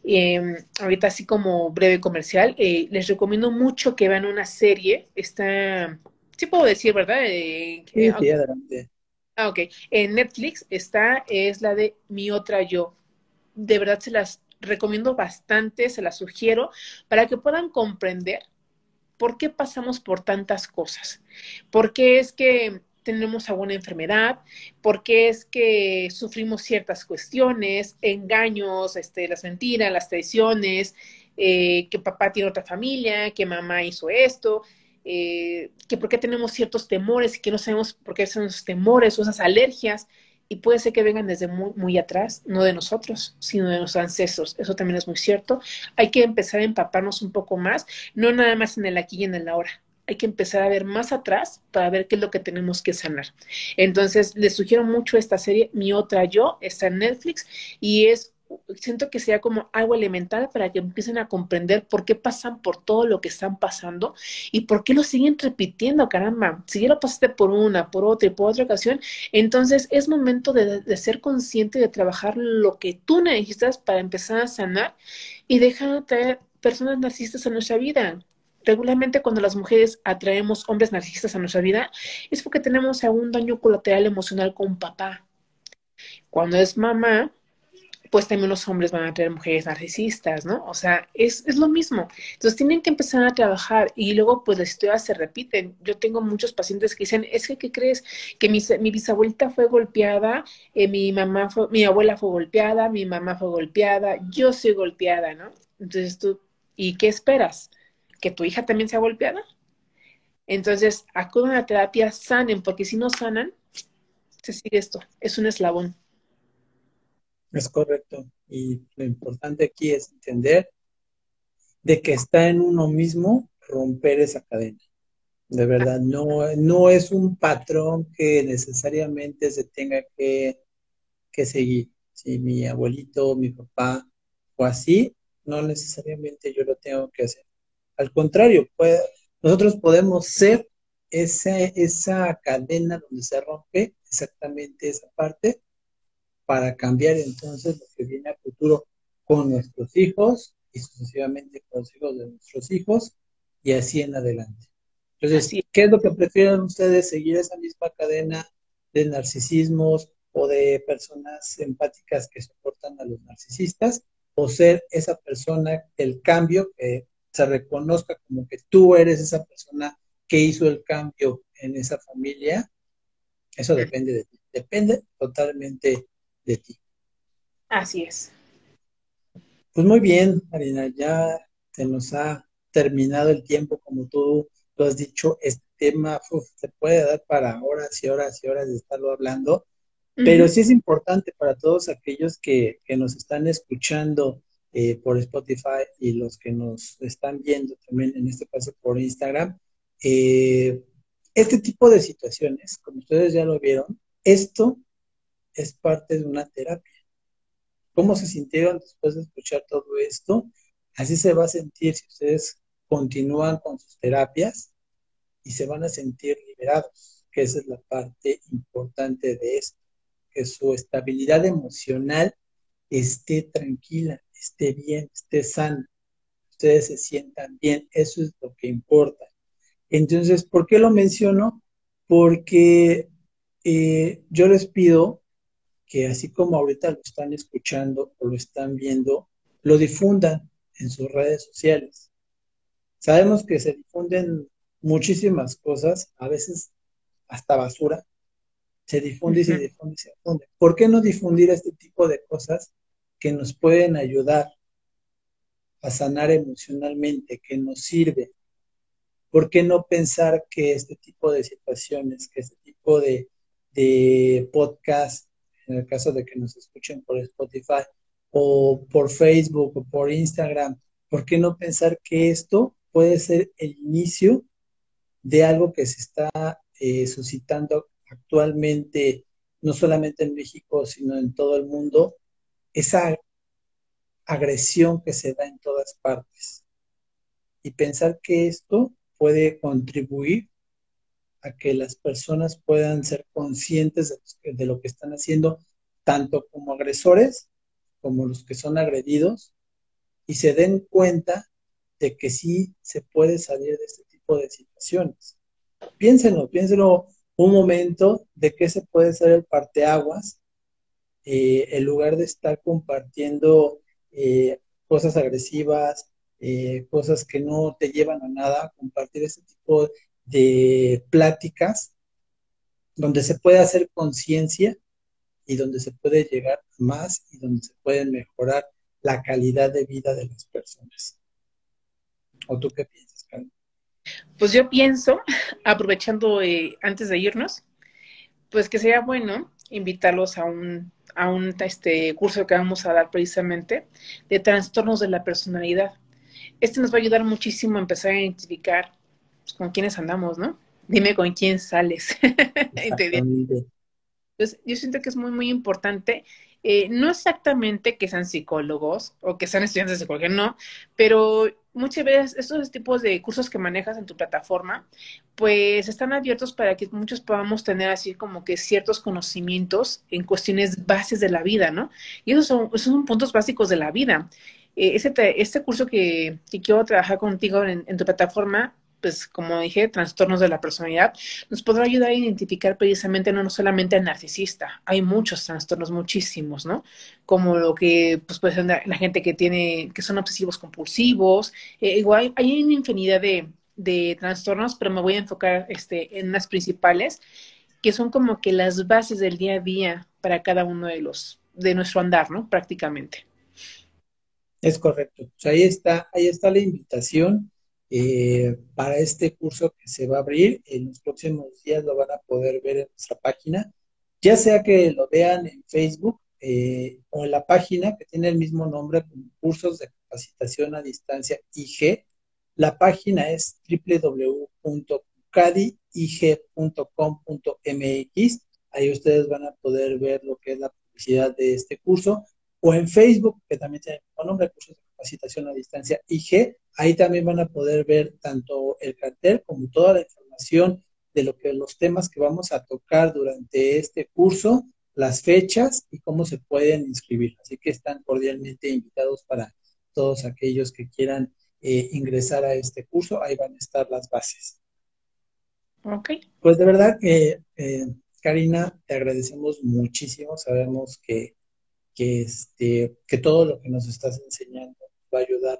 Em, ahorita así como breve comercial, eh, les recomiendo mucho que vean una serie, está, sí puedo decir, ¿verdad? Eh, sí, sí, adelante. Ah, ok. En Netflix está, es la de Mi Otra Yo. De verdad se las recomiendo bastante, se las sugiero, para que puedan comprender por qué pasamos por tantas cosas. ¿Por qué es que tenemos alguna enfermedad, por qué es que sufrimos ciertas cuestiones, engaños, este, las mentiras, las traiciones, eh, que papá tiene otra familia, que mamá hizo esto, eh, que por qué tenemos ciertos temores y que no sabemos por qué son esos temores o esas alergias. Y puede ser que vengan desde muy, muy atrás, no de nosotros, sino de los ancestros. Eso también es muy cierto. Hay que empezar a empaparnos un poco más, no nada más en el aquí y en el ahora hay que empezar a ver más atrás para ver qué es lo que tenemos que sanar. Entonces, les sugiero mucho esta serie, Mi Otra Yo, está en Netflix y es siento que sea como algo elemental para que empiecen a comprender por qué pasan por todo lo que están pasando y por qué lo siguen repitiendo, caramba. Si ya lo pasaste por una, por otra y por otra ocasión, entonces es momento de, de ser consciente de trabajar lo que tú necesitas para empezar a sanar y dejar de traer personas narcisistas a nuestra vida regularmente cuando las mujeres atraemos hombres narcisistas a nuestra vida es porque tenemos algún daño colateral emocional con papá. Cuando es mamá, pues también los hombres van a atraer mujeres narcisistas, ¿no? O sea, es, lo mismo. Entonces tienen que empezar a trabajar y luego pues las historias se repiten. Yo tengo muchos pacientes que dicen, es que, ¿qué crees? Que mi, mi bisabuelita fue golpeada, eh, mi mamá fue, mi abuela fue golpeada, mi mamá fue golpeada, yo soy golpeada, ¿no? Entonces tú, ¿y qué esperas? que tu hija también sea golpeada. Entonces, acudan a terapia, sanen, porque si no sanan, se sigue esto, es un eslabón. Es correcto. Y lo importante aquí es entender de que está en uno mismo romper esa cadena. De verdad, no, no es un patrón que necesariamente se tenga que, que seguir. Si mi abuelito, mi papá o así, no necesariamente yo lo tengo que hacer. Al contrario, nosotros podemos ser esa, esa cadena donde se rompe exactamente esa parte para cambiar entonces lo que viene a futuro con nuestros hijos y sucesivamente con los hijos de nuestros hijos y así en adelante. Entonces, ¿qué es lo que prefieren ustedes? ¿Seguir esa misma cadena de narcisismos o de personas empáticas que soportan a los narcisistas? ¿O ser esa persona, el cambio que se reconozca como que tú eres esa persona que hizo el cambio en esa familia, eso depende de ti, depende totalmente de ti. Así es. Pues muy bien, Marina, ya se nos ha terminado el tiempo, como tú lo has dicho, este tema se puede dar para horas y horas y horas de estarlo hablando, pero sí es importante para todos aquellos que, que nos están escuchando eh, por Spotify y los que nos están viendo también, en este caso por Instagram, eh, este tipo de situaciones, como ustedes ya lo vieron, esto es parte de una terapia. ¿Cómo se sintieron después de escuchar todo esto? Así se va a sentir si ustedes continúan con sus terapias y se van a sentir liberados, que esa es la parte importante de esto, que su estabilidad emocional esté tranquila, esté bien, esté sano, ustedes se sientan bien, eso es lo que importa. Entonces, ¿por qué lo menciono? Porque eh, yo les pido que así como ahorita lo están escuchando o lo están viendo, lo difundan en sus redes sociales. Sabemos que se difunden muchísimas cosas, a veces hasta basura, se difunde y se difunde y se difunde. ¿Por qué no difundir este tipo de cosas que nos pueden ayudar a sanar emocionalmente, que nos sirve. ¿Por qué no pensar que este tipo de situaciones, que este tipo de, de podcast, en el caso de que nos escuchen por Spotify o por Facebook o por Instagram, ¿por qué no pensar que esto puede ser el inicio de algo que se está eh, suscitando actualmente, no solamente en México, sino en todo el mundo, esa agresión que se da en todas partes. Y pensar que esto puede contribuir a que las personas puedan ser conscientes de, lo que están haciendo, tanto como agresores como los que son agredidos, y se den cuenta de que sí se puede salir de este tipo de situaciones. Piénsenlo, piénsenlo un momento de qué se puede ser el parteaguas eh, en lugar de estar compartiendo eh, cosas agresivas, eh, cosas que no te llevan a nada, compartir ese tipo de pláticas donde se puede hacer conciencia y donde se puede llegar más y donde se puede mejorar la calidad de vida de las personas. ¿O tú qué piensas, Karen? Pues yo pienso, aprovechando eh, antes de irnos, pues que sería bueno invitarlos a un, a un este, curso que vamos a dar precisamente de trastornos de la personalidad. Este nos va a ayudar muchísimo a empezar a identificar pues, con quiénes andamos, ¿no? Dime con quién sales. Entonces, yo siento que es muy, muy importante eh, no exactamente que sean psicólogos o que sean estudiantes de psicología, no, pero muchas veces estos tipos de cursos que manejas en tu plataforma, pues están abiertos para que muchos podamos tener así como que ciertos conocimientos en cuestiones bases de la vida, ¿no? Y esos son, esos son puntos básicos de la vida. Eh, este, curso que, quiero trabajar contigo en tu plataforma pues como dije, trastornos de la personalidad, nos podrá ayudar a identificar precisamente no, solamente al narcisista, hay muchos trastornos, muchísimos, ¿no? Como lo que pues puede ser la gente que tiene, que son obsesivos compulsivos, eh, igual hay una infinidad de, de, trastornos, pero me voy a enfocar este, en las principales, que son como que las bases del día a día para cada uno de los, de nuestro andar, ¿no? Prácticamente. Es correcto. Pues ahí está, ahí está la invitación eh, para este curso que se va a abrir. En los próximos días lo van a poder ver en nuestra página, ya sea que lo vean en Facebook eh, o en la página que tiene el mismo nombre Cursos de Capacitación a Distancia IG. La página es www.cadig.com.mx. Ahí ustedes van a poder ver lo que es la publicidad de este curso. O en Facebook, que también tiene el mismo nombre, Cursos de Capacitación a Distancia IG Ahí también van a poder ver tanto el cartel como toda la información de lo que los temas que vamos a tocar durante este curso, las fechas y cómo se pueden inscribir. Así que están cordialmente invitados para todos aquellos que quieran eh, ingresar a este curso. Ahí van a estar las bases. Ok. Pues de verdad que, eh, Karina, te agradecemos muchísimo. Sabemos que, que, este, que todo lo que nos estás enseñando va a ayudar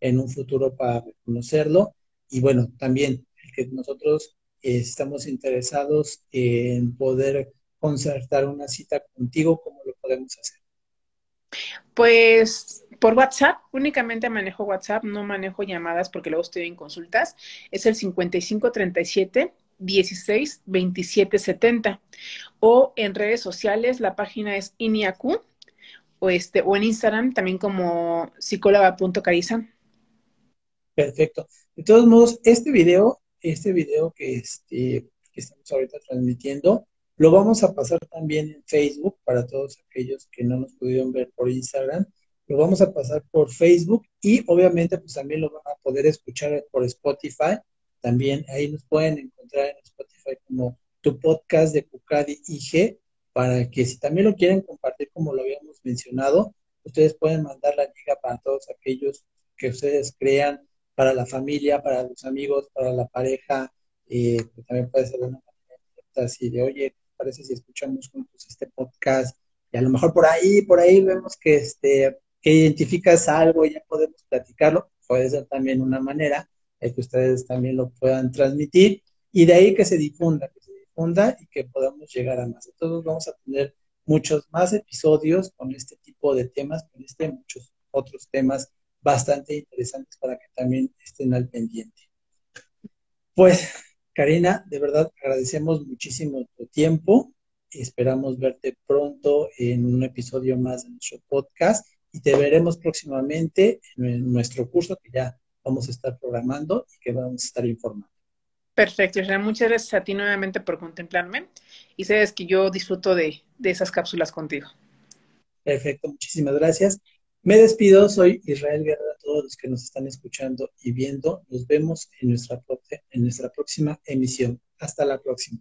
en un futuro para reconocerlo. Y bueno, también que nosotros estamos interesados en poder concertar una cita contigo, ¿cómo lo podemos hacer? Pues por WhatsApp, únicamente manejo WhatsApp, no manejo llamadas porque luego estoy en consultas. Es el 5537 16 27 70. O en redes sociales, la página es INIACU o, este, o en Instagram también como psicóloga.cariza. Perfecto. De todos modos, este video, este video que, este, que estamos ahorita transmitiendo, lo vamos a pasar también en Facebook para todos aquellos que no nos pudieron ver por Instagram. Lo vamos a pasar por Facebook y obviamente pues también lo van a poder escuchar por Spotify. También ahí nos pueden encontrar en Spotify como tu podcast de Cucadi IG para que si también lo quieren compartir como lo habíamos mencionado, ustedes pueden mandar la liga para todos aquellos que ustedes crean para la familia, para los amigos, para la pareja, eh, también puede ser una así de, oye, parece si escuchamos juntos este podcast? Y a lo mejor por ahí, por ahí vemos que, este, que identificas algo y ya podemos platicarlo. Puede ser también una manera de que ustedes también lo puedan transmitir y de ahí que se difunda, y que podamos llegar a más. Entonces vamos a tener muchos más episodios con este tipo de temas, con este muchos otros temas bastante interesantes para que también estén al pendiente. Pues, Karina, de verdad agradecemos muchísimo tu tiempo. Esperamos verte pronto en un episodio más de nuestro podcast y te veremos próximamente en nuestro curso que ya vamos a estar programando y que vamos a estar informando. Perfecto, Muchas gracias a ti nuevamente por contemplarme y sabes que yo disfruto de, de esas cápsulas contigo. Perfecto, muchísimas gracias Me despido, soy Israel Guerra, a todos los que nos están escuchando y viendo. Nos vemos en en nuestra próxima emisión. Hasta la próxima.